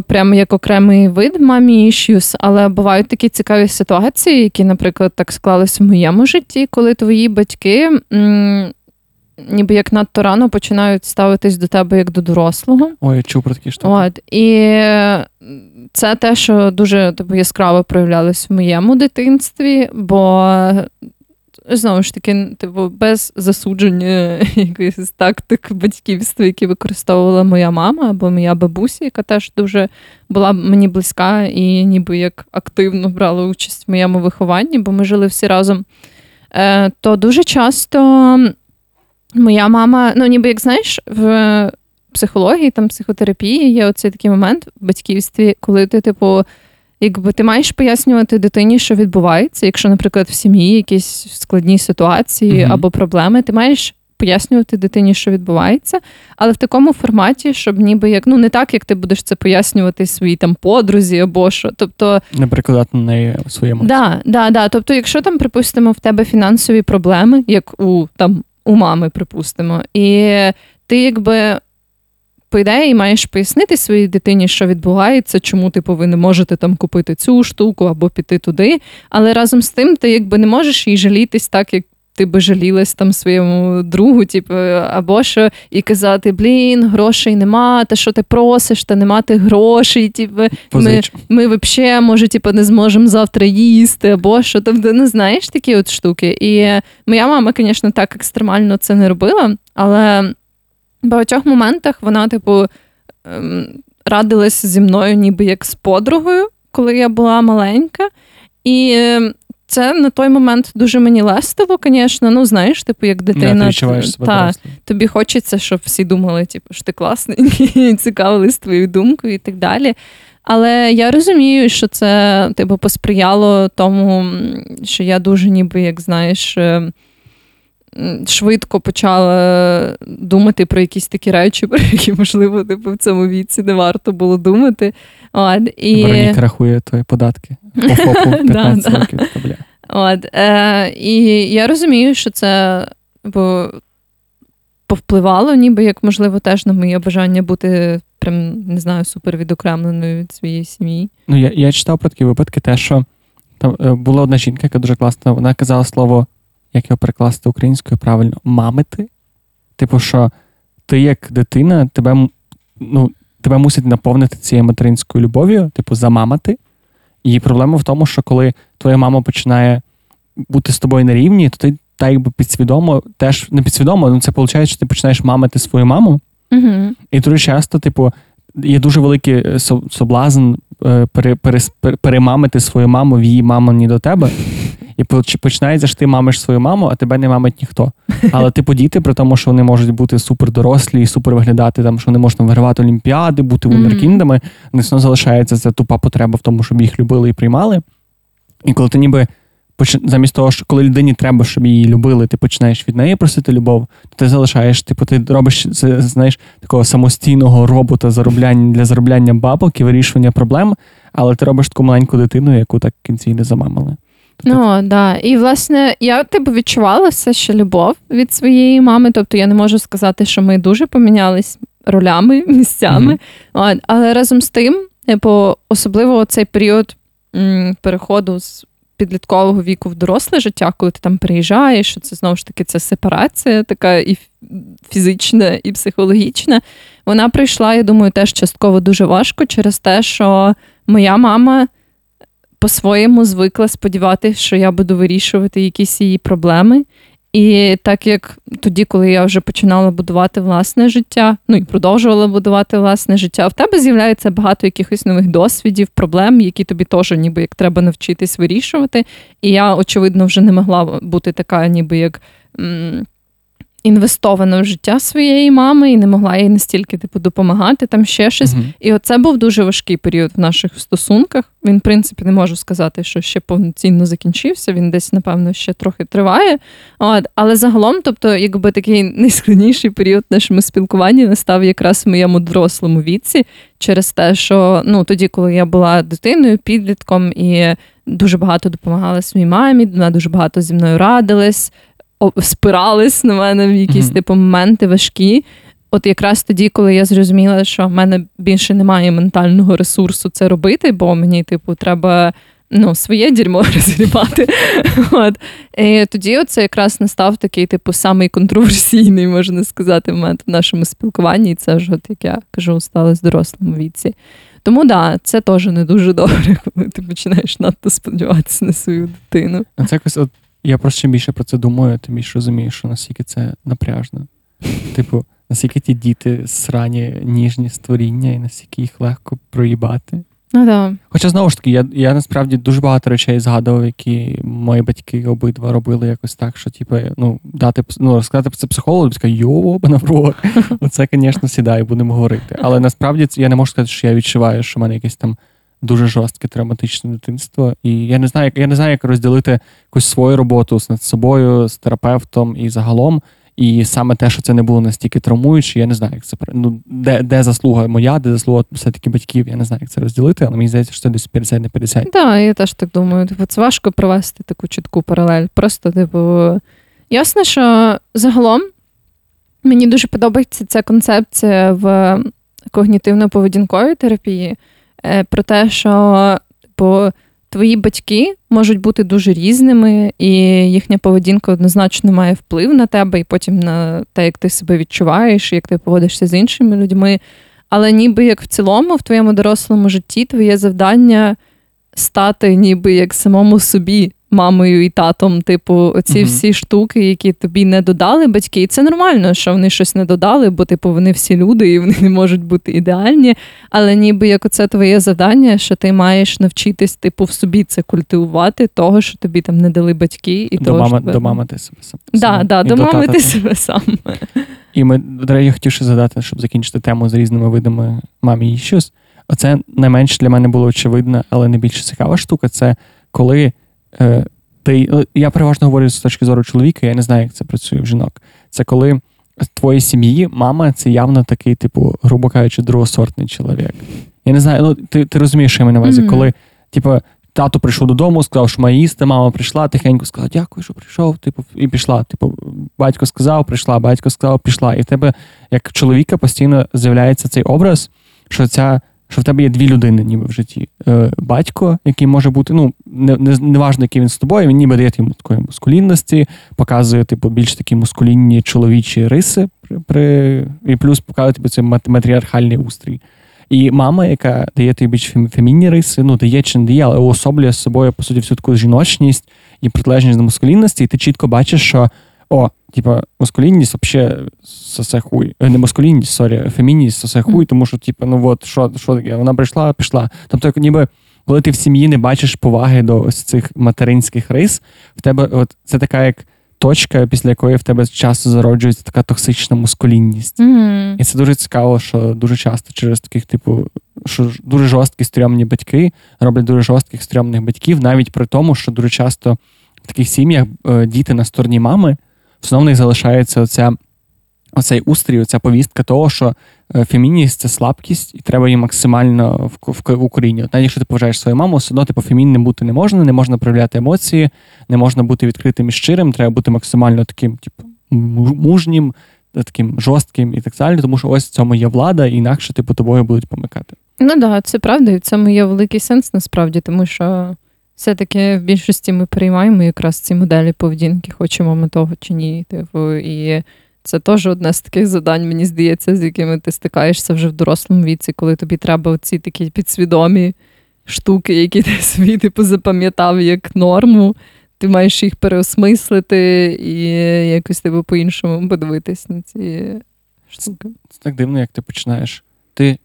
прямо як окремий вид мамі issues, але бувають такі цікаві ситуації, які, наприклад, так склалися в моєму житті, коли твої батьки м- ніби як надто рано починають ставитись до тебе як до дорослого. Ой, я чув про такі штуки. От, І це те, що дуже типу, яскраво проявлялось в моєму дитинстві, бо знову ж таки, типу, без засудження якихось тактик батьківства, які використовувала моя мама або моя бабуся, яка теж дуже була мені близька і ніби як активно брала участь в моєму вихованні, бо ми жили всі разом. Е, то дуже часто моя мама, ну ніби як знаєш, в психології, там психотерапії є оцей такий момент в батьківстві, коли ти, типу, якби ти маєш пояснювати дитині, що відбувається, якщо, наприклад, в сім'ї якісь складні ситуації mm або проблеми, ти маєш. Пояснювати дитині, що відбувається, але в такому форматі, щоб ніби як ну не так, як ти будеш це пояснювати своїй там подрузі або що. Тобто не прикладати на неї своєму. Да, да, да. Тобто, якщо там, припустимо, в тебе фінансові проблеми, як у там у мами, припустимо, і ти якби по ідеї маєш пояснити своїй дитині, що відбувається, чому типу, ви не можете там купити цю штуку або піти туди. Але разом з тим ти якби не можеш їй жалітись так, як. Ти би жалілась там своєму другу, типу, або що, і казати: блін, грошей нема, та що ти просиш, та нема тих грошей. Типу, ми ми взагалі, може, типу, не зможемо завтра їсти, або що. Тобто, не знаєш такі от штуки. І моя мама, звісно, так екстремально це не робила, але в багатьох моментах вона, типу, ем, радилась зі мною, ніби як з подругою, коли я була маленька. І ем, це на той момент дуже мені лестило, звісно. Ну, знаєш, типу, як дитина. Не, ти себе та, тобі хочеться, щоб всі думали, типу, що ти класний, і цікавились твоєю думкою і так далі. Але я розумію, що це типу, посприяло тому, що я дуже ніби, як знаєш. Швидко почала думати про якісь такі речі, про які, можливо, типу, в цьому віці не варто було думати. От, і... Вероніка рахує твої податки. По ФОПу 15 років. От, е, І я розумію, що це бо, повпливало, ніби як, можливо, теж на моє бажання бути прям, не знаю, супер відокремленою від своєї сім'ї. Ну, я я читав про такі випадки, те, що там е, була одна жінка, яка дуже класна, вона казала слово як його перекласти українською правильно, мамити. Типу, що ти як дитина, тебе ну, тебе мусить наповнити цією материнською любов'ю, типу, замамати. І проблема в тому, що коли твоя мама починає бути з тобою на рівні, то ти так якби підсвідомо, теж не підсвідомо, але це виходить, що ти починаєш мамити свою маму. Угу. І дуже часто, типу, є дуже великий е, соблазн е, пере, пере, перемамити свою маму в її мамині до тебе. І починається, що ти мамиш свою маму, а тебе не мамить ніхто. Але типу діти, при тому, що вони можуть бути супер дорослі і супер виглядати, там, що вони можуть вигравати олімпіади, бути вундеркіндами, mm-hmm. не залишається ця тупа потреба в тому, щоб їх любили і приймали. І коли ти ніби замість того, що коли людині треба, щоб її любили, ти починаєш від неї просити любов, то ти залишаєш, типу, ти робиш це, знаєш, такого самостійного робота заробляння для заробляння бабок і вирішування проблем, але ти робиш таку маленьку дитину, яку так в кінці не замамили. Ну, да. І, власне, я типу відчувала все ще любов від своєї мами. Тобто я не можу сказати, що ми дуже помінялись ролями, місцями. Mm-hmm. Але разом з тим, типу, особливо цей період м, переходу з підліткового віку в доросле життя, коли ти там приїжджаєш, що це знову ж таки це сепарація, така і фізична, і психологічна. Вона прийшла, я думаю, теж частково дуже важко через те, що моя мама по-своєму звикла сподіватися, що я буду вирішувати якісь її проблеми. І так як тоді, коли я вже починала будувати власне життя, ну і продовжувала будувати власне життя, в тебе з'являється багато якихось нових досвідів, проблем, які тобі теж ніби як треба навчитись вирішувати. І я, очевидно, вже не могла бути така, ніби як. Інвестована в життя своєї мами і не могла їй настільки типу допомагати, там ще щось. Uh-huh. І оце був дуже важкий період в наших стосунках. Він, в принципі, не можу сказати, що ще повноцінно закінчився. Він десь, напевно, ще трохи триває. От. Але загалом, тобто, якби такий найскладніший період в нашому спілкуванні настав якраз в моєму дорослому віці, через те, що ну тоді, коли я була дитиною, підлітком і дуже багато допомагала своїй мамі, вона дуже багато зі мною радилась спирались на мене в якісь mm-hmm. типу моменти важкі. От якраз тоді, коли я зрозуміла, що в мене більше немає ментального ресурсу це робити, бо мені, типу, треба ну, своє дерьмо розгрібати. От. І тоді це якраз настав такий, типу, самий контроверсійний, можна сказати, момент в нашому спілкуванні. І це вже, от, як я кажу, сталося в дорослому віці. Тому да, це теж не дуже добре, коли ти починаєш надто сподіватися на свою дитину. Це якось от я просто чим більше про це думаю, тим більше розумію, що наскільки це напряжно. Типу, наскільки ті діти срані ніжні створіння, і наскільки їх легко проїбати. Ну, да. Хоча знову ж таки, я я насправді дуже багато речей згадував, які мої батьки обидва робили якось так, що типу, ну, дати ну, розказати про це психологу, сказати, йоба на Оце, звісно, сідає, будемо говорити. Але насправді я не можу сказати, що я відчуваю, що в мене якесь там дуже жорстке травматичне дитинство. І я не знаю, як я не знаю, як розділити якусь свою роботу над собою, з терапевтом і загалом. І саме те, що це не було настільки травмуюче, я не знаю, як це ну, де де заслуга моя, де заслуга все-таки батьків. Я не знаю, як це розділити, але мені здається, що це десь 50 на 50. Так, да, я теж так думаю. Типу, це важко провести таку чітку паралель. Просто, типу, ясно, що загалом мені дуже подобається ця концепція в когнітивно-поведінковій терапії. Е, про те, що бо твої батьки можуть бути дуже різними, і їхня поведінка однозначно має вплив на тебе, і потім на те, як ти себе відчуваєш, як ти поводишся з іншими людьми. Але ніби як в цілому, в твоєму дорослому житті, твоє завдання стати ніби як самому собі мамою і татом, типу, оці uh всі штуки, які тобі не додали батьки. І це нормально, що вони щось не додали, бо типу вони всі люди і вони не можуть бути ідеальні. Але ніби як оце твоє завдання, що ти маєш навчитись, типу, в собі це культивувати, того, що тобі там не дали батьки, і до що... домамити себе сам. Да, да, домамити себе сам. І ми, я хотів ще задати, щоб закінчити тему з різними видами мамі і щось. Оце найменш для мене було очевидно, але найбільш цікава штука це коли ти. Ну, я переважно говорю з точки зору чоловіка, я не знаю, як це працює в жінок. Це коли в твоїй сім'ї мама це явно такий, типу, грубо кажучи, другосортний чоловік. Я не знаю, ну ти ти розумієш, що я маю на увазі, mm-hmm. коли, типу, тато прийшов додому, сказав, що має їсти, мама прийшла, тихенько сказала, дякую, що прийшов, типу, і пішла. Типу, батько сказав, прийшла, батько сказав, пішла. І в тебе, як чоловіка, постійно з'являється цей образ, що ця що в тебе є дві людини, ніби в житті. Е, Батько, який може бути, ну, не, не, не який він з тобою, він ніби дає йому такої мускулінності, показує, типу, більш такі мускулінні чоловічі риси, при, при, і плюс показує типу, цей матріархальний устрій. І мама, яка дає тобі більш фемінні риси, ну дає чи не дає, але уособлює з собою, по суті, всю таку жіночність і протилежність до маскулінності, і ти чітко бачиш, що о, типа, маскулінність взагалі сосе хуй. Е, не маскулінність, sorry, фемінність сосе хуй, тому що, типа, ну от, що що таке? Вона прийшла, пішла. Тобто, ніби. Коли ти в сім'ї не бачиш поваги до ось цих материнських рис, в тебе от це така як точка, після якої в тебе часто зароджується така токсична мускулінність. Mm-hmm. І це дуже цікаво, що дуже часто через таких, типу, що дуже жорсткі стрьомні батьки роблять дуже жорстких стрьомних батьків, навіть при тому, що дуже часто в таких сім'ях е, діти на стороні мами, все в них залишається оця. Оцей устрій, оця повістка того, що е, фемінність це слабкість, і треба її максимально в, Україні. От навіть якщо ти поважаєш свою маму, все одно типу, фемінним бути не можна, не можна проявляти емоції, не можна бути відкритим і щирим, треба бути максимально таким, типу, мужнім, таким жорстким і так далі, тому що ось в цьому є влада, і інакше типу тобою будуть помикати. Ну так, да, це правда, і в цьому є великий сенс насправді, тому що все-таки в більшості ми приймаємо якраз ці моделі поведінки, хочемо ми того чи ні. Типу, і це теж одне з таких завдань, мені здається, з якими ти стикаєшся вже в дорослому віці, коли тобі треба оці такі підсвідомі штуки, які ти собі типу, запам'ятав як норму. Ти маєш їх переосмислити і якось типу, по-іншому подивитись на ці штуки. Це так дивно, як ти починаєш. Ти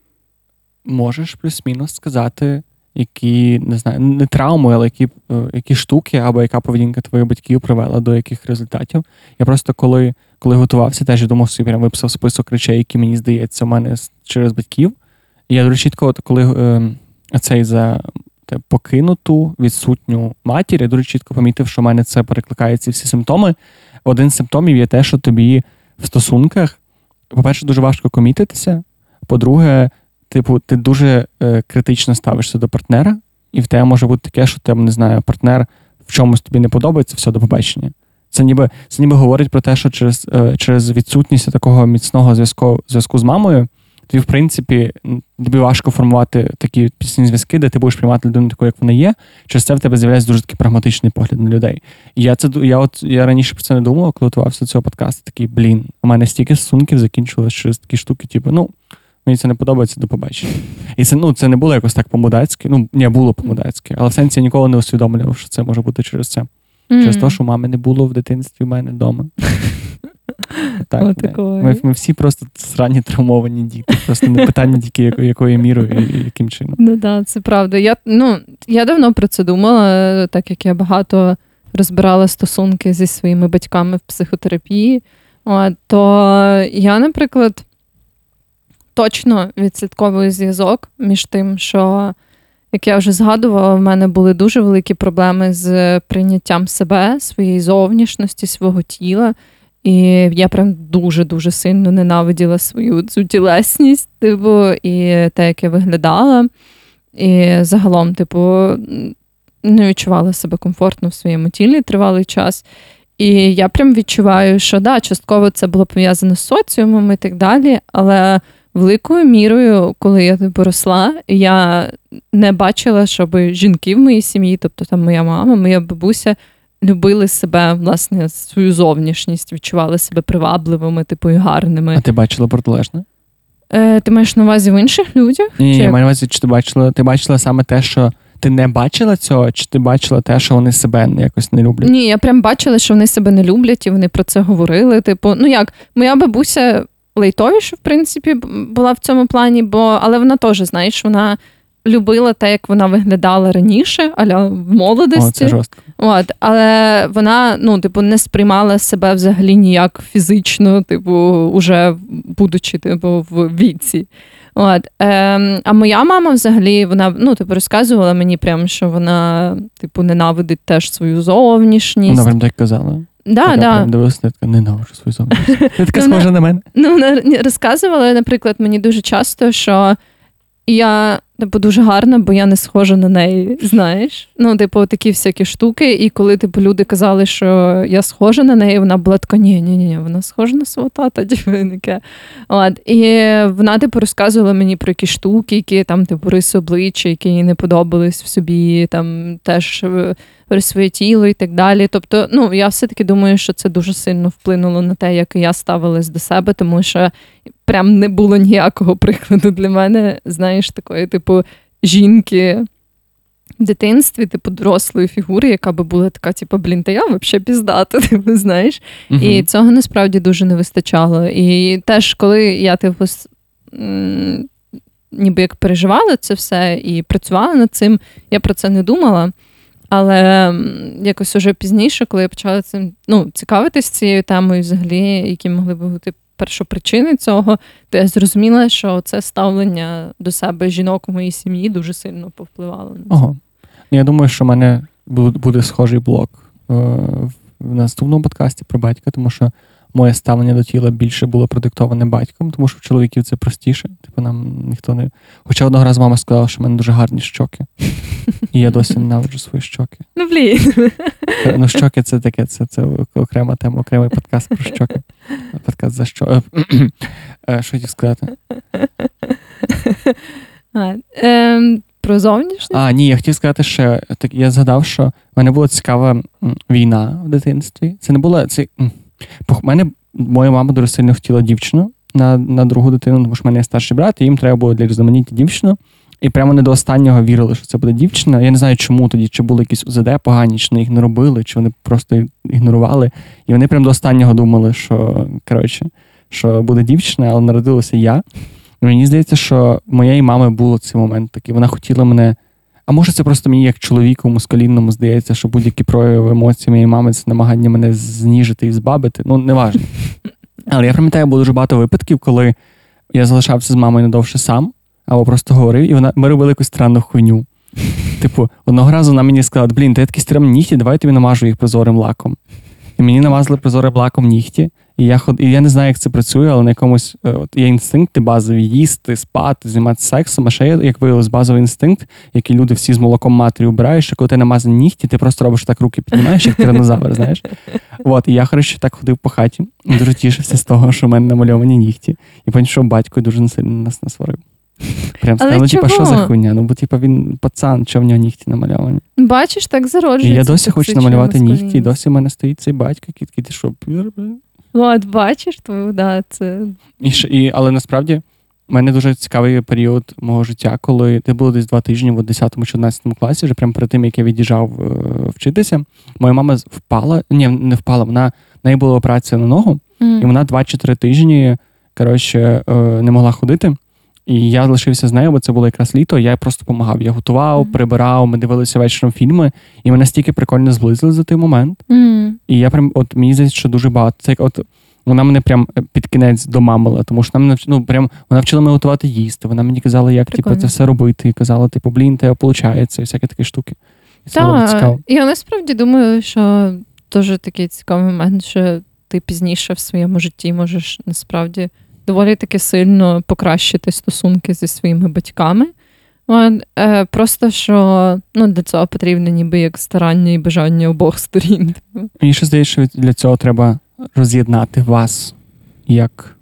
можеш плюс-мінус сказати, які не знаю, не травми, але які е, які штуки або яка поведінка твоїх батьків привела до яких результатів. Я просто коли коли готувався, теж я думав, собі прям виписав список речей, які мені здається, у мене через батьків. І я дуже чітко, коли е, цей за те, покинуту, відсутню матір, я дуже чітко помітив, що в мене це перекликає всі симптоми. Один з симптомів є те, що тобі в стосунках, по-перше, дуже важко комітитися. По-друге, типу, ти дуже е, критично ставишся до партнера, і в тебе може бути таке, що тебе, не знаю, партнер в чомусь тобі не подобається, все до побачення. Це ніби це ніби говорить про те, що через е, через відсутність такого міцного зв'язку зв'язку з мамою, тобі, в принципі, тобі важко формувати такі пісні зв'язки, де ти будеш приймати людину такою, як вона є. Через це в тебе з'являється дуже такий прагматичний погляд на людей. І я це я от я раніше про це не думав, коли готувався до цього подкасту. Такий блін, у мене стільки стосунків закінчилось через такі штуки, типу, ну. Мені це не подобається до побачення. І це ну, це не було якось так по-мудацьки. Ну, не було по-мудацьки, але в сенсі я ніколи не усвідомлював, що це може бути через це. Mm. Через те, що мами не було в дитинстві в мене вдома. Так, Ми ми всі просто срані травмовані діти. Просто не питання тільки якою, якою мірою і яким чином. Ну так, це правда. Я ну, я давно про це думала, так як я багато розбирала стосунки зі своїми батьками в психотерапії. То я, наприклад, точно відслідковую зв'язок між тим, що, як я вже згадувала, в мене були дуже великі проблеми з прийняттям себе, своєї зовнішності, свого тіла. І я прям дуже-дуже сильно ненавиділа свою цю тілесність, типу, і те, як я виглядала. І загалом, типу, не відчувала себе комфортно в своєму тілі тривалий час. І я прям відчуваю, що да, частково це було пов'язано з соціумом і так далі, але великою мірою, коли я типу, росла, я не бачила, щоб жінки в моїй сім'ї, тобто там моя мама, моя бабуся, любили себе, власне, свою зовнішність, відчували себе привабливими, типу, і гарними. А ти бачила протилежне? Е, Ти маєш на увазі в інших людях? Ні, ні, я маю на увазі, чи ти бачила, ти бачила саме те, що. Ти не бачила цього, чи ти бачила те, що вони себе якось не люблять? Ні, я прям бачила, що вони себе не люблять, і вони про це говорили. Типу, ну як, моя бабуся лейтовіше, в принципі, була в цьому плані, бо але вона теж, знаєш, вона любила те, як вона виглядала раніше, аля в молодості. О, це жорстко. От, Але вона, ну, типу, не сприймала себе взагалі ніяк фізично, типу, уже будучи типу, в віці. От, е, А моя мама взагалі вона ну, типу, розказувала мені, прям, що вона типу, ненавидить теж свою зовнішність. Вона прям так казала. Да, да. Дивилася, така ненавиджу свою зовнішність. Ти така схожа на мене. Ну, вона розказувала, наприклад, мені дуже часто, що я Типу, дуже гарна, бо я не схожа на неї, знаєш. Ну, типу, такі всякі штуки. І коли типу, люди казали, що я схожа на неї, вона була така, ні, ні, ні, вона схожа на свого тата, типу. От. І вона, типу, розказувала мені про якісь штуки, які там, типу, риси обличчя, які їй не подобались в собі, там теж е, про своє тіло і так далі. Тобто, ну, я все-таки думаю, що це дуже сильно вплинуло на те, як я ставилась до себе, тому що прям не було ніякого прикладу для мене, знаєш, такої, типу, жінки. В дитинстві, типу, дорослої фігури, яка би була така, типу, блін, та я взагалі піздата, типу, знаєш. uh І цього насправді дуже не вистачало. І теж, коли я, типу, ніби як переживала це все і працювала над цим, я про це не думала. Але якось уже пізніше, коли я почала цим ну, цікавитись цією темою, взагалі, які могли б бути першопричини цього, то я зрозуміла, що це ставлення до себе жінок у моїй сім'ї дуже сильно повпливало на це. Ого. Я думаю, що в мене буде схожий блок е, в наступному подкасті про батька, тому що моє ставлення до тіла більше було продиктоване батьком, тому що в чоловіків це простіше. Типу нам ніхто не. Хоча одного разу мама сказала, що в мене дуже гарні щоки. І я досі ненавиджу свої щоки. Ну, блін. Е, ну, щоки це таке, це це окрема тема, окремий подкаст про щоки. Подкаст за що. Е, е, що хотів сказати? А, ем, Про зовнішність? А, ні, я хотів сказати, що так, я згадав, що в мене була цікава війна в дитинстві. Це не було. Це, в мене моя мама дуже сильно хотіла дівчину на на другу дитину, тому що в мене є старший брат, і їм треба було для різноманіття дівчину. І прямо не до останнього вірили, що це буде дівчина. Я не знаю, чому тоді, чи були якісь УЗД погані, чи вони їх не робили, чи вони просто ігнорували. І вони прямо до останнього думали, що коротше, що буде дівчина, але народилася я. Мені здається, що моєї мами було цей момент такий. Вона хотіла мене. А може, це просто мені, як чоловіку мускалінному, здається, що будь-які прояви емоцій моєї мами це намагання мене зніжити і збабити. Ну, неважно. Але я пам'ятаю, було дуже багато випадків, коли я залишався з мамою надовше сам, або просто говорив, і вона ми робили якусь странну хуйню. Типу, одного разу вона мені сказала: блін, ти такий стрімний нігті, давай тобі намажу їх прозорим лаком. І мені намазали прозорим лаком нігті. І я ход... і я не знаю, як це працює, але на якомусь е, от, є інстинкти базові їсти, спати, займатися сексом. А ще є, як виявилось, базовий інстинкт, який люди всі з молоком матері вбирають, що коли ти намазаний нігті, ти просто робиш так руки піднімаєш, як тиранозавр, знаєш. От, і я коротше так ходив по хаті, дуже тішився з того, що в мене намальовані нігті. І потім, що батько дуже сильно нас насварив. Прям сказав, ну, типа, що за хуйня? Ну, бо типа він пацан, що в нього нігті намальовані. Бачиш, так зароджується. І я досі хочу намалювати нігті, і досі в мене стоїть цей батько, який такий, ти що, От, бачиш, то да, це. І, і, Але насправді в мене дуже цікавий період мого життя, коли ти було десь два тижні в 10 чи 11 класі, вже прямо перед тим, як я від'їжджав е, вчитися, моя мама впала, ні, не впала, вона в неї була операція на ногу, mm. і вона 2-4 тижні коротше, е, не могла ходити. І я лишився з нею, бо це було якраз літо. Я просто допомагав. Я готував, mm. прибирав, ми дивилися вечором фільми, і ми настільки прикольно зблизили за той момент. Mm. І я прям, от мені здається, що дуже багато. Це як от вона мене прям е, під кінець домамила, тому що вона мене ну, прям вона вчила мене готувати їсти. Вона мені казала, як типу, це все робити. І казала, типу, блін, тебе виходить, і всякі такі штуки. І це було цікаво. Я насправді думаю, що дуже такий цікавий момент, що ти пізніше в своєму житті можеш насправді доволі таки сильно покращити стосунки зі своїми батьками. Е, просто що ну, для цього потрібно ніби як старання і бажання обох сторін. Мені ще здається, що для цього треба роз'єднати вас як.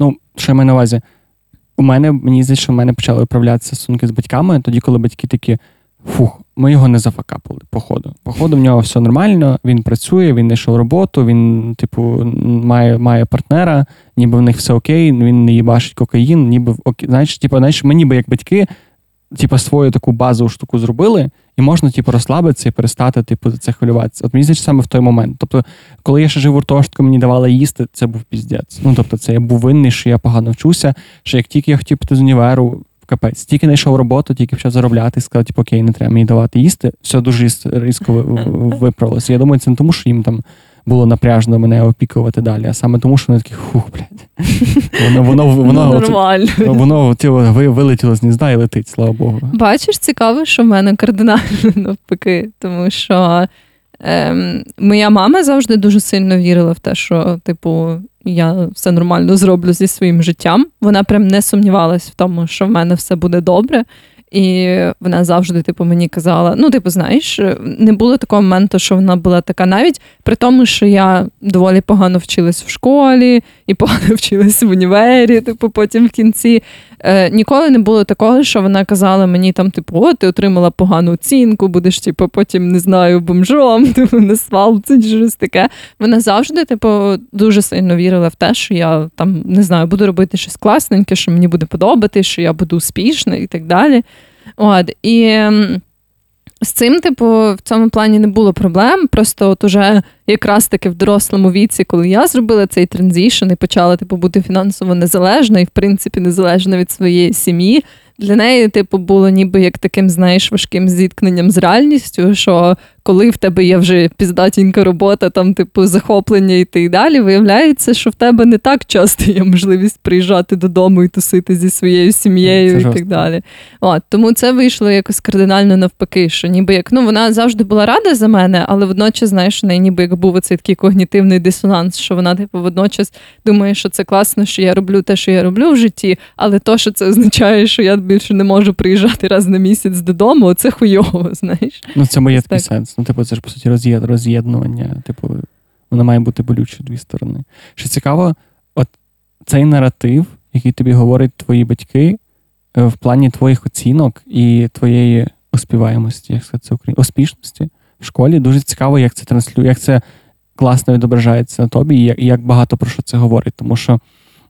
Ну, що я маю на увазі? У мене мені здається, що в мене почали управлятися стосунки з батьками, тоді, коли батьки такі фух, ми його не зафакапили, походу. Походу, в нього все нормально, він працює, він знайшов роботу, він, типу, має має партнера, ніби в них все окей, він не їбашить кокаїн, ніби окей. Знаєш, типу, знаєш, ми ніби як батьки, типу, свою таку базову штуку зробили, і можна, типу, розслабитися і перестати, типу, за це хвилюватися. От мені здається, саме в той момент. Тобто, коли я ще жив гуртожитку, мені давали їсти, це був піздець. Ну, тобто, це я був винний, що я погано вчуся, що як тільки я хотів піти з універу, капець. Тільки знайшов роботу, тільки почав заробляти і сказав, типу, окей, не треба мені давати їсти. Все дуже різко виправилося. Я думаю, це не тому, що їм там було напряжно мене опікувати далі, а саме тому, що вони такі хух, блядь. Воно воно, воно, Нормально. воно, воно вилетіло з гнізда і летить, слава Богу. Бачиш, цікаво, що в мене кардинально навпаки, тому що. Ем, Моя мама завжди дуже сильно вірила в те, що, типу, я все нормально зроблю зі своїм життям. Вона прям не сумнівалась в тому, що в мене все буде добре. І вона завжди, типу, мені казала: ну, типу, знаєш, не було такого моменту, що вона була така, навіть при тому, що я доволі погано вчилась в школі і погано вчилась в універі, типу, потім в кінці. Е, Ніколи не було такого, що вона казала мені там, типу, о, ти отримала погану оцінку, будеш, типу, потім не знаю, бомжом, типу, не свалці, щось таке. Вона завжди, типу, дуже сильно вірила в те, що я там не знаю, буду робити щось класненьке, що мені буде подобати, що я буду успішна і так далі. От, І з цим, типу, в цьому плані не було проблем. Просто от уже якраз таки в дорослому віці, коли я зробила цей transition і почала типу, бути фінансово незалежна і, в принципі, незалежна від своєї сім'ї. Для неї, типу, було ніби як таким, знаєш, важким зіткненням з реальністю, що коли в тебе є вже піздатінька робота, там, типу, захоплення і так далі, виявляється, що в тебе не так часто є можливість приїжджати додому і тусити зі своєю сім'єю це і жорстко. так далі. От, Тому це вийшло якось кардинально навпаки, що ніби як ну вона завжди була рада за мене, але водночас, знаєш, у неї ніби як був оцей такий когнітивний дисонанс, що вона, типу, водночас думає, що це класно, що я роблю те, що я роблю в житті, але то, що це означає, що я більше не можу приїжджати раз на місяць додому, це хуйово, знаєш. Ну, це моє такий сенс. Ну, типу, це ж по суті роз'єднування. Типу, воно має бути болюче дві сторони. Що цікаво, от цей наратив, який тобі говорять твої батьки, е, в плані твоїх оцінок і твоєї оспіваємості, як сказати, успішності в школі, дуже цікаво, як це транслює, як це класно відображається на тобі, і як багато про що це говорить. Тому що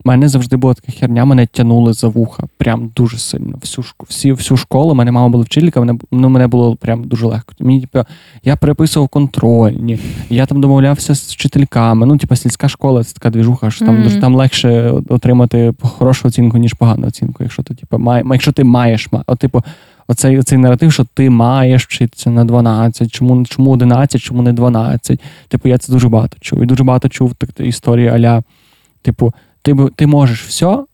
мене завжди була така херня, мене тянули за вуха. Прям дуже сильно. Всю всі, всю школу, мене мама була вчителька, мене ну, мене було прям дуже легко. Мені, типу, Я переписував контрольні, я там домовлявся з вчительками. Ну, типу, сільська школа це така двіжуха, що там mm-hmm. дуже там легше отримати хорошу оцінку, ніж погану оцінку. Якщо ти типу, має, якщо ти маєш от, типу, оцей оцей наратив, що ти маєш вчитися на 12, чому чому 11, чому не 12. Типу, я це дуже багато чув. І дуже багато чув так, історії аля, типу ти ти можеш все,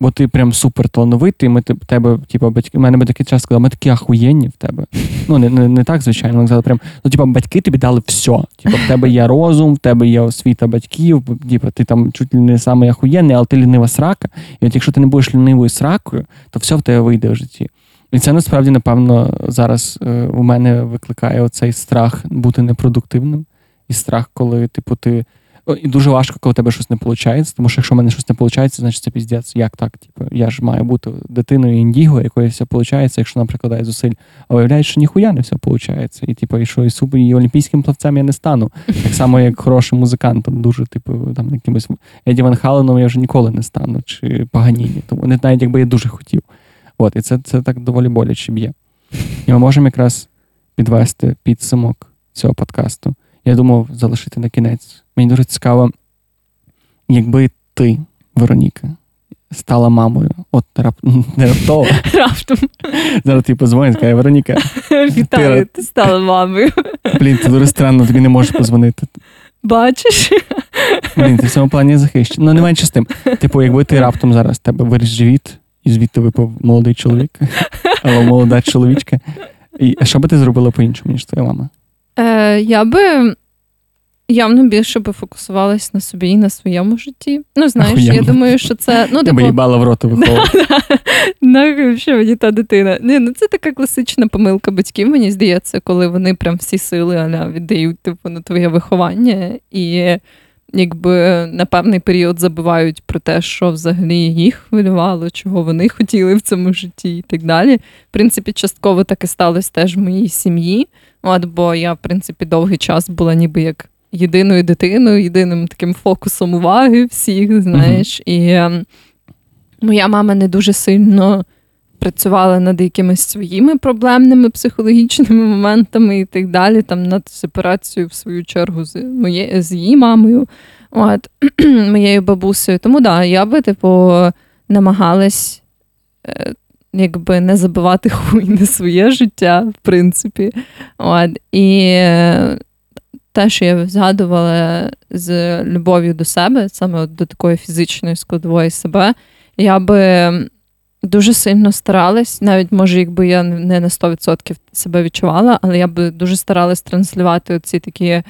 бо ти прям супер талановитий, ми тебе, типу, батьки, в мене батьки часто сказали, ми такі ахуєнні в тебе. Ну, не не, не так, звичайно, але казали, прям, ну, типу, батьки тобі дали все. Типу, в тебе є розум, в тебе є освіта батьків, типу, ти там чуть не самий ахуєнний, але ти лінива срака. І от якщо ти не будеш лінивою сракою, то все в тебе вийде в житті. І це насправді, напевно, зараз е, у мене викликає оцей страх бути непродуктивним. І страх, коли, типу, ти і дуже важко, коли у тебе щось не виходить, тому що якщо в мене щось не виходить, значить це піздець. Як так? Типу, я ж маю бути дитиною індіго, якої все виходить, якщо прикладає зусиль, а виявляється, що ніхуя не все виходить. І типу, і що і супер, і олімпійським плавцем я не стану. Так само, як хорошим музикантом, дуже, типу, там якимось Еді Ван Халеном я вже ніколи не стану, чи Паганіні. Тому не навіть якби я дуже хотів. От, і це це так доволі боляче б'є. І ми можемо якраз підвести підсумок цього подкасту. Я думав залишити на кінець. Мені дуже цікаво, якби ти, Вероніка, стала мамою. От рап... не раптово. Раптом. Зараз тобі позвонить, каже, Вероніка. Вітаю, ти, ти стала мамою. Блін, це дуже странно, тобі не можеш позвонити. Бачиш? Блін, ти в цьому плані захищений. Ну, не менше з тим. Типу, якби ти раптом зараз тебе виріс живіт, і звідти випав молодий чоловік, або молода чоловічка. І що би ти зробила по-іншому, ніж твоя мама? Е, Я би явно більше би фокусувалась на собі і на своєму житті. Ну, знаєш, Ахуєнно. я думаю, що це. Ну, типу... їбала в роти виховувати. Ну, що мені та дитина. Ні, ну Це така класична помилка батьків, мені здається, коли вони прям всі сили аля, віддають типу, на твоє виховання. І якби на певний період забувають про те, що взагалі їх хвилювало, чого вони хотіли в цьому житті і так далі. В принципі, частково таке сталося теж в моїй сім'ї. От, Бо я, в принципі, довгий час була ніби як єдиною дитиною, єдиним таким фокусом уваги всіх, знаєш. Uh-huh. І е, моя мама не дуже сильно працювала над якимись своїми проблемними психологічними моментами і так далі, там над сепарацією, в свою чергу, з моє, з її мамою, от, моєю бабусею. Тому да, я би, типу, намагалась. Е, якби не забивати хуй на своє життя, в принципі. От. І е, те, що я згадувала з любов'ю до себе, саме до такої фізичної складової себе, я би дуже сильно старалась, навіть може, якби я не на 100% себе відчувала, але я би дуже старалась транслювати ці такі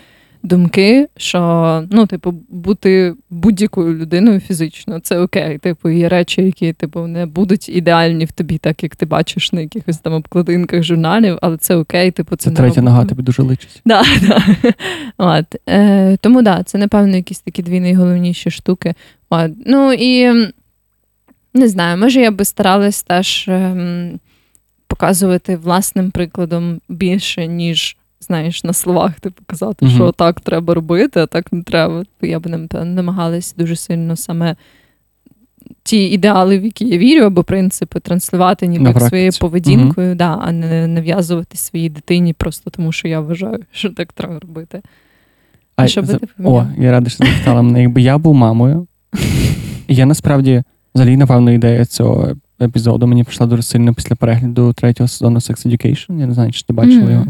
думки, що ну, типу, бути будь-якою людиною фізично це окей. Типу, є речі, які типу не будуть ідеальні в тобі, так як ти бачиш на якихось там обкладинках журналів, але це окей. Типу, це, це третя нога тобі дуже личить. Да, да. От. Е, Тому да, це напевно якісь такі дві найголовніші штуки. От. Ну і не знаю, може я би старалась теж ем, показувати власним прикладом більше, ніж знаєш, на словах типу казати, Мгм. що так треба робити, а так не треба. Я би намагалась дуже сильно саме ті ідеали, в які я вірю, або принципи транслювати ніби своєю поведінкою, да, а не нав'язувати своїй дитині просто тому, що я вважаю, що так треба робити. А що би ти О, я радий, що запитала мене. Якби я був мамою, і я насправді взагалі, напевно, ідея цього епізоду мені прийшла дуже сильно після перегляду третього сезону Sex Education. Я не знаю, чи ти бачила Мгм. його.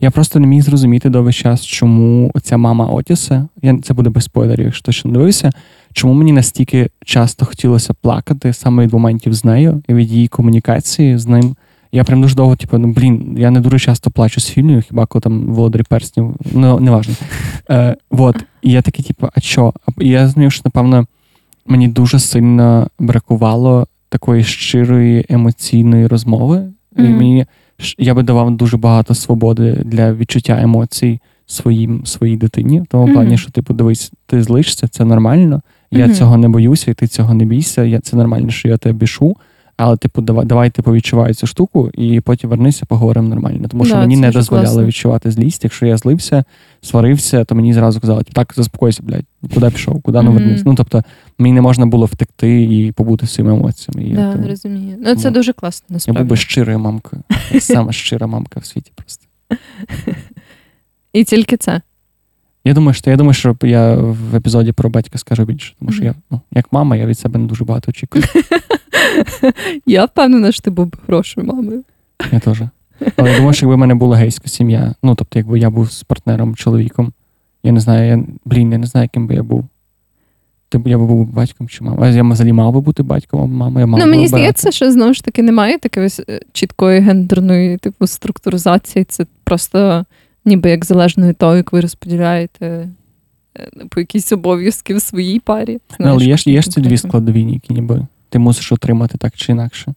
Я просто не міг зрозуміти довгий час, чому ця мама Отіса, я, це буде без спойлерів, якщо точно не дивився, чому мені настільки часто хотілося плакати саме від моментів з нею і від її комунікації з ним. Я прям дуже довго, типу, ну блін, я не дуже часто плачу з фільмів, хіба коли там володарі перснів, ну неважно. Е, вот. І я такий, типу, а що? І я зрозумів, що, напевно, мені дуже сильно бракувало такої щирої емоційної розмови. І мені я би давав дуже багато свободи для відчуття емоцій своїм, своїй дитині. В тому Мгм. плані, що типу, дивись, ти злишся, це нормально. Я Мгм. цього не боюся, і ти цього не бійся. Я, це нормально, що я тебе бішу. Але, типу, давай, давай типу, відчувай цю штуку, і потім вернися, поговоримо нормально. Тому що Да, мені не дуже дозволяли класно. відчувати злість. Якщо я злився, сварився, то мені зразу казали, так, заспокойся, блядь, куди пішов, куди не Мгм. вернись. Ну, тобто, мені не можна було втекти і побути своїми емоціями. І я, Да, тому- розумію. Ну, це тому дуже класно, я був би щирою мамкою. Саме щира мамка в світі просто. І тільки це. Я думаю, що я думаю, що я в епізоді про батька скажу більше, тому що я, ну, як мама, я від себе не дуже багато очікую. Я впевнена, що ти був би хорошою мамою. Я теж. Але я думаю, що якби в мене була гейська сім'я, ну тобто, якби я був з партнером, чоловіком, я не знаю, я, блін, я не знаю, яким би я був. Ти б я би був батьком чи мамою. А я взагалі мав би бути батьком мамою. Я мав Ну, мені здається, що знову ж таки немає такої ось, е, чіткої гендерної типу структуризації. Це просто ніби як залежно від того, як ви розподіляєте е, по якісь обов'язки в своїй парі. Ну, але є ж, є ж ці дві складові, які ніби ти мусиш отримати так чи інакше.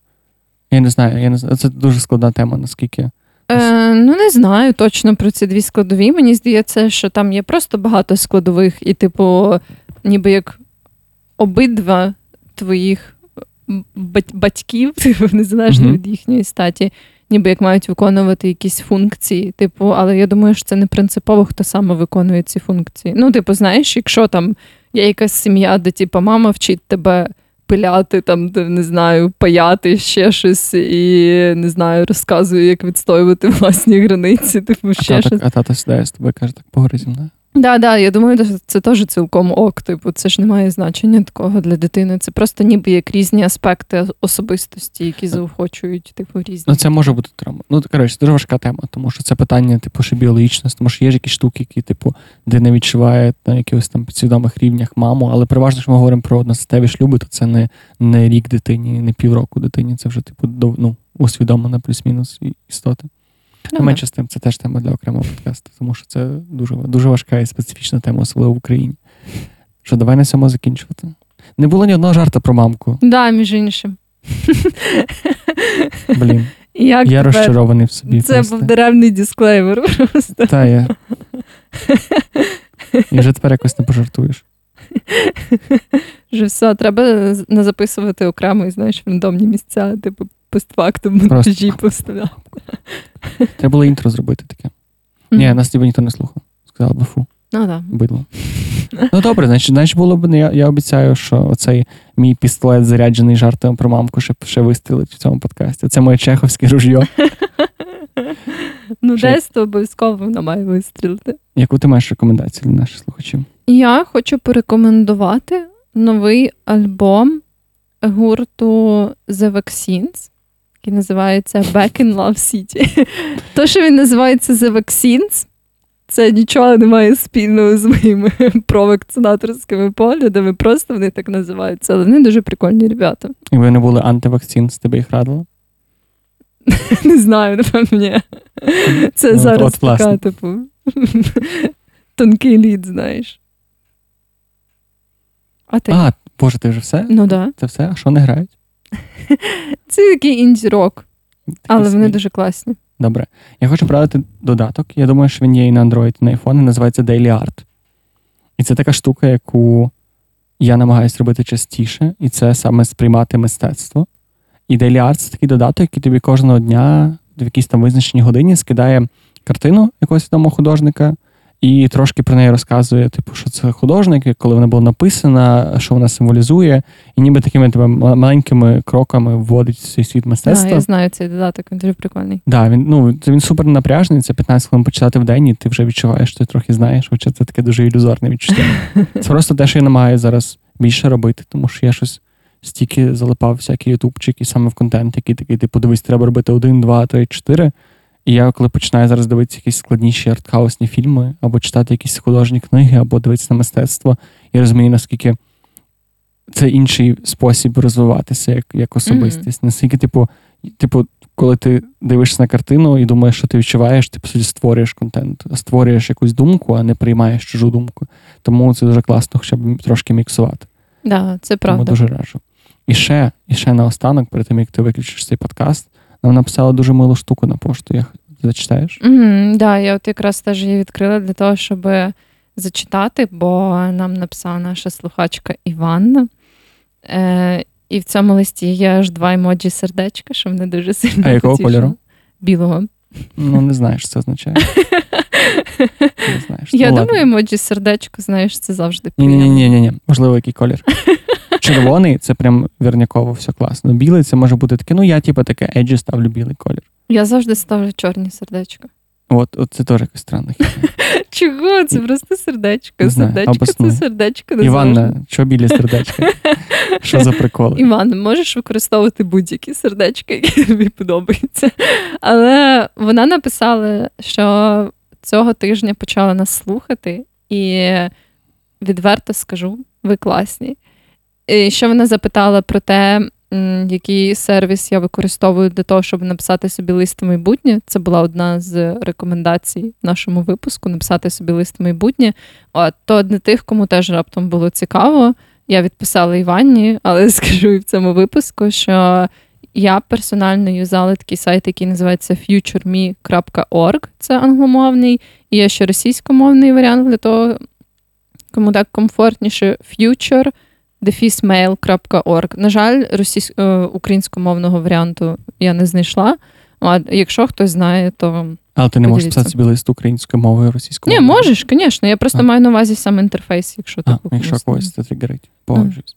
Я не знаю, я не знаю. Це дуже складна тема, наскільки. Е, ну, не знаю точно про ці дві складові. Мені здається, що там є просто багато складових, і, типу, ніби як обидва твоїх батьків, типу, незалежно Мгм. від їхньої статі, ніби як мають виконувати якісь функції. Типу, але я думаю, що це не принципово, хто саме виконує ці функції. Ну, типу, знаєш, якщо там є якась сім'я, де типу, мама вчить тебе. Пиляти там, де, не знаю, паяти ще щось і не знаю, розказує, як відстоювати власні границі, типу А ще тата, щось. а тата сідає з тобою каже, так поговори зі мною. Да, да, я думаю, це теж цілком ок. Типу, це ж не має значення такого для дитини. Це просто ніби як різні аспекти особистості, які заохочують, типу, різні. Ну, це може бути травма. Ну, коротше, дуже важка тема, тому що це питання, типу, ще біологічності, тому що є ж якісь штуки, які, типу, де не відчуває на якихось там підсвідомих рівнях маму, але переважно, що ми говоримо про одностатеві шлюби, то це не, не рік дитині, не півроку дитині, це вже, типу, ну, усвідомлена плюс-мінус істота. Ну, менше з тим, це теж тема для окремого подкасту, тому що це дуже, дуже важка і специфічна тема, особливо в Україні. Що, давай на цьому закінчувати. Не було ні одного жарта про мамку. Да, між іншим. Блін, Як я тепер? розчарований в собі. Це просто. був даремний дисклеймер. Просто. Та я. І вже тепер якось не пожартуєш. Вже все, треба не записувати окремо, і, знаєш, в рандомні місця, типу, постфактум монтажі поставляв. Треба було інтро зробити таке. Ні, нас ніби ніхто не слухав. Сказали би фу, Ну так. бидло. Ну добре, значить, значить було б я, я обіцяю, що оцей мій пістолет заряджений жартом про мамку ще, ще вистрілить в цьому подкасті. Це моє чеховське ружьо. Ну, десь то обов'язково вона має вистрілити. Яку ти маєш рекомендацію для наших слухачів? Я хочу порекомендувати новий альбом гурту The Vaccines, який називається Back in Love City. То, що він називається The Vaccines, це нічого не має спільного з моїми провакцинаторськими поглядами, просто вони так називаються, але вони дуже прикольні ребята. І ви не були антивакцин, з тебе їх радило? Не знаю, напевно, ні. Це Ну, зараз от, така, типу. тонкий лід, знаєш. А ти? А, Боже, ти вже все? Ну да. Це все? А що не грають? Це такий інді-рок, але вони дуже класні. Добре. Я хочу порадити додаток. Я думаю, що він є і на Android, і на iPhone, і називається Daily Art. І це така штука, яку я намагаюся робити частіше, і це саме сприймати мистецтво. І Daily Art це такий додаток, який тобі кожного дня в якійсь там визначеній годині скидає картину якогось відомого художника. І трошки про неї розказує, типу, що це художник, коли вона була написана, що вона символізує, і ніби такими тебе маленькими кроками вводить в цей світ Да, мистецтва. я знаю цей додаток, він дуже прикольний. Да, він ну він супер напряжний. Це 15 хвилин почитати в день, і ти вже відчуваєш, що ти трохи знаєш, хоча це таке дуже ілюзорне відчуття. Це просто те, що я намагаюся зараз більше робити, тому що я щось стільки залипав всякі ютубчики саме в контент, який такий, типу, дивись, треба робити один, два, три, чотири. І я коли починаю зараз дивитися якісь складніші артхаусні фільми, або читати якісь художні книги, або дивитися на мистецтво, я розумію, наскільки це інший спосіб розвиватися як, як особистість. Наскільки, типу, типу, коли ти дивишся на картину і думаєш, що ти відчуваєш, ти по суті створюєш контент, створюєш якусь думку, а не приймаєш чужу думку. Тому це дуже класно, хоча б трошки міксувати. Да, це Тому дуже раджу. І ще, і ще наостанок, перед тим як ти виключиш цей подкаст, нам написала дуже милу штуку на пошту. Я зачитаєш? Угу, да, я от якраз теж її відкрила для того, щоб зачитати, бо нам написала наша слухачка Іванна. Е, і в цьому листі є аж два емоджі сердечка, що мене дуже сильно. А якого кольору? Білого. Ну, не знаєш, що це означає. Не знаєш. Я ну, думаю, емоджі сердечко, знаєш, це завжди приємно. ні, ні, ні. Можливо, який колір. Червоний це прям вірняково все класно. Білий це може бути таке. Ну, я, типу, таке еджі ставлю білий колір. Я завжди ставлю чорні сердечка. От, от це теж якось странно. Чого? Це просто сердечко. Не сердечко це сердечко. Іванна, що білі сердечка? Що за приколи? Іван, можеш використовувати будь-які сердечка, які тобі подобаються. Але вона написала, що цього тижня почала нас слухати, і відверто скажу, ви класні. І ще вона запитала про те, який сервіс я використовую для того, щоб написати собі лист в майбутнє. Це була одна з рекомендацій нашому випуску написати собі лист в майбутнє. От, то для тих, кому теж раптом було цікаво, я відписала Іванні, але скажу і в цьому випуску, що я персонально юзала такий сайт, який називається futureme.org, це англомовний, і є ще російськомовний варіант для того, кому так комфортніше future defismail.org. На жаль, російсь... е, українськомовного варіанту я не знайшла. А якщо хтось знає, то Але ти не можеш писати собі лист українською мовою, російською ні, можеш, звісно. Я просто А. маю на увазі сам інтерфейс, якщо А, типу, якщо когось це тригерить, погоджуюсь.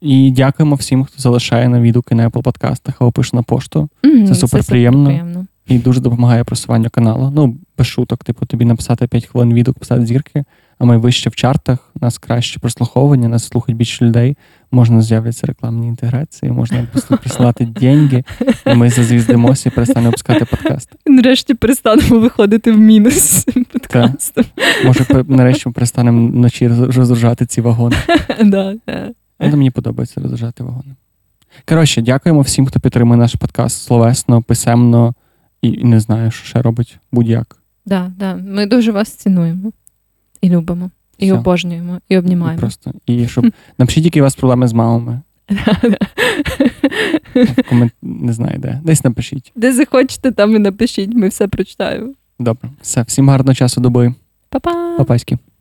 І дякуємо всім, хто залишає на відгуки на Apple подкастах або пише на пошту. Мгм, Це супер приємно. суперприємно. І дуже допомагає просуванню каналу. Ну, без шуток, типу, тобі написати 5 хвилин відгук, писати зірки, а ми вище в чартах, у нас краще прослуховування, нас слухають більше людей, можна з'являться рекламні інтеграції, можна просто присилати деньги, і ми зазвіздимося і перестанемо пускати подкаст. І нарешті перестанемо виходити в мінус з цим подкастом. Може, нарешті ми перестанемо вночі роз- розгружати ці вагони. Да, да. Але мені подобається розгружати вагони. Коротше, дякуємо всім, хто підтримує наш подкаст словесно, писемно і, і не знаю, що ще робить будь-як. Да, да. Ми дуже вас цінуємо і любимо, і Все. обожнюємо, і І обнімаємо. просто і щоб напишіть, які у вас проблеми з мамами. Комент... Не знаю, де. Десь напишіть. Де захочете, там і напишіть, ми все прочитаємо. Добре. Все, всім гарного часу доби. Па-па! Папаськи.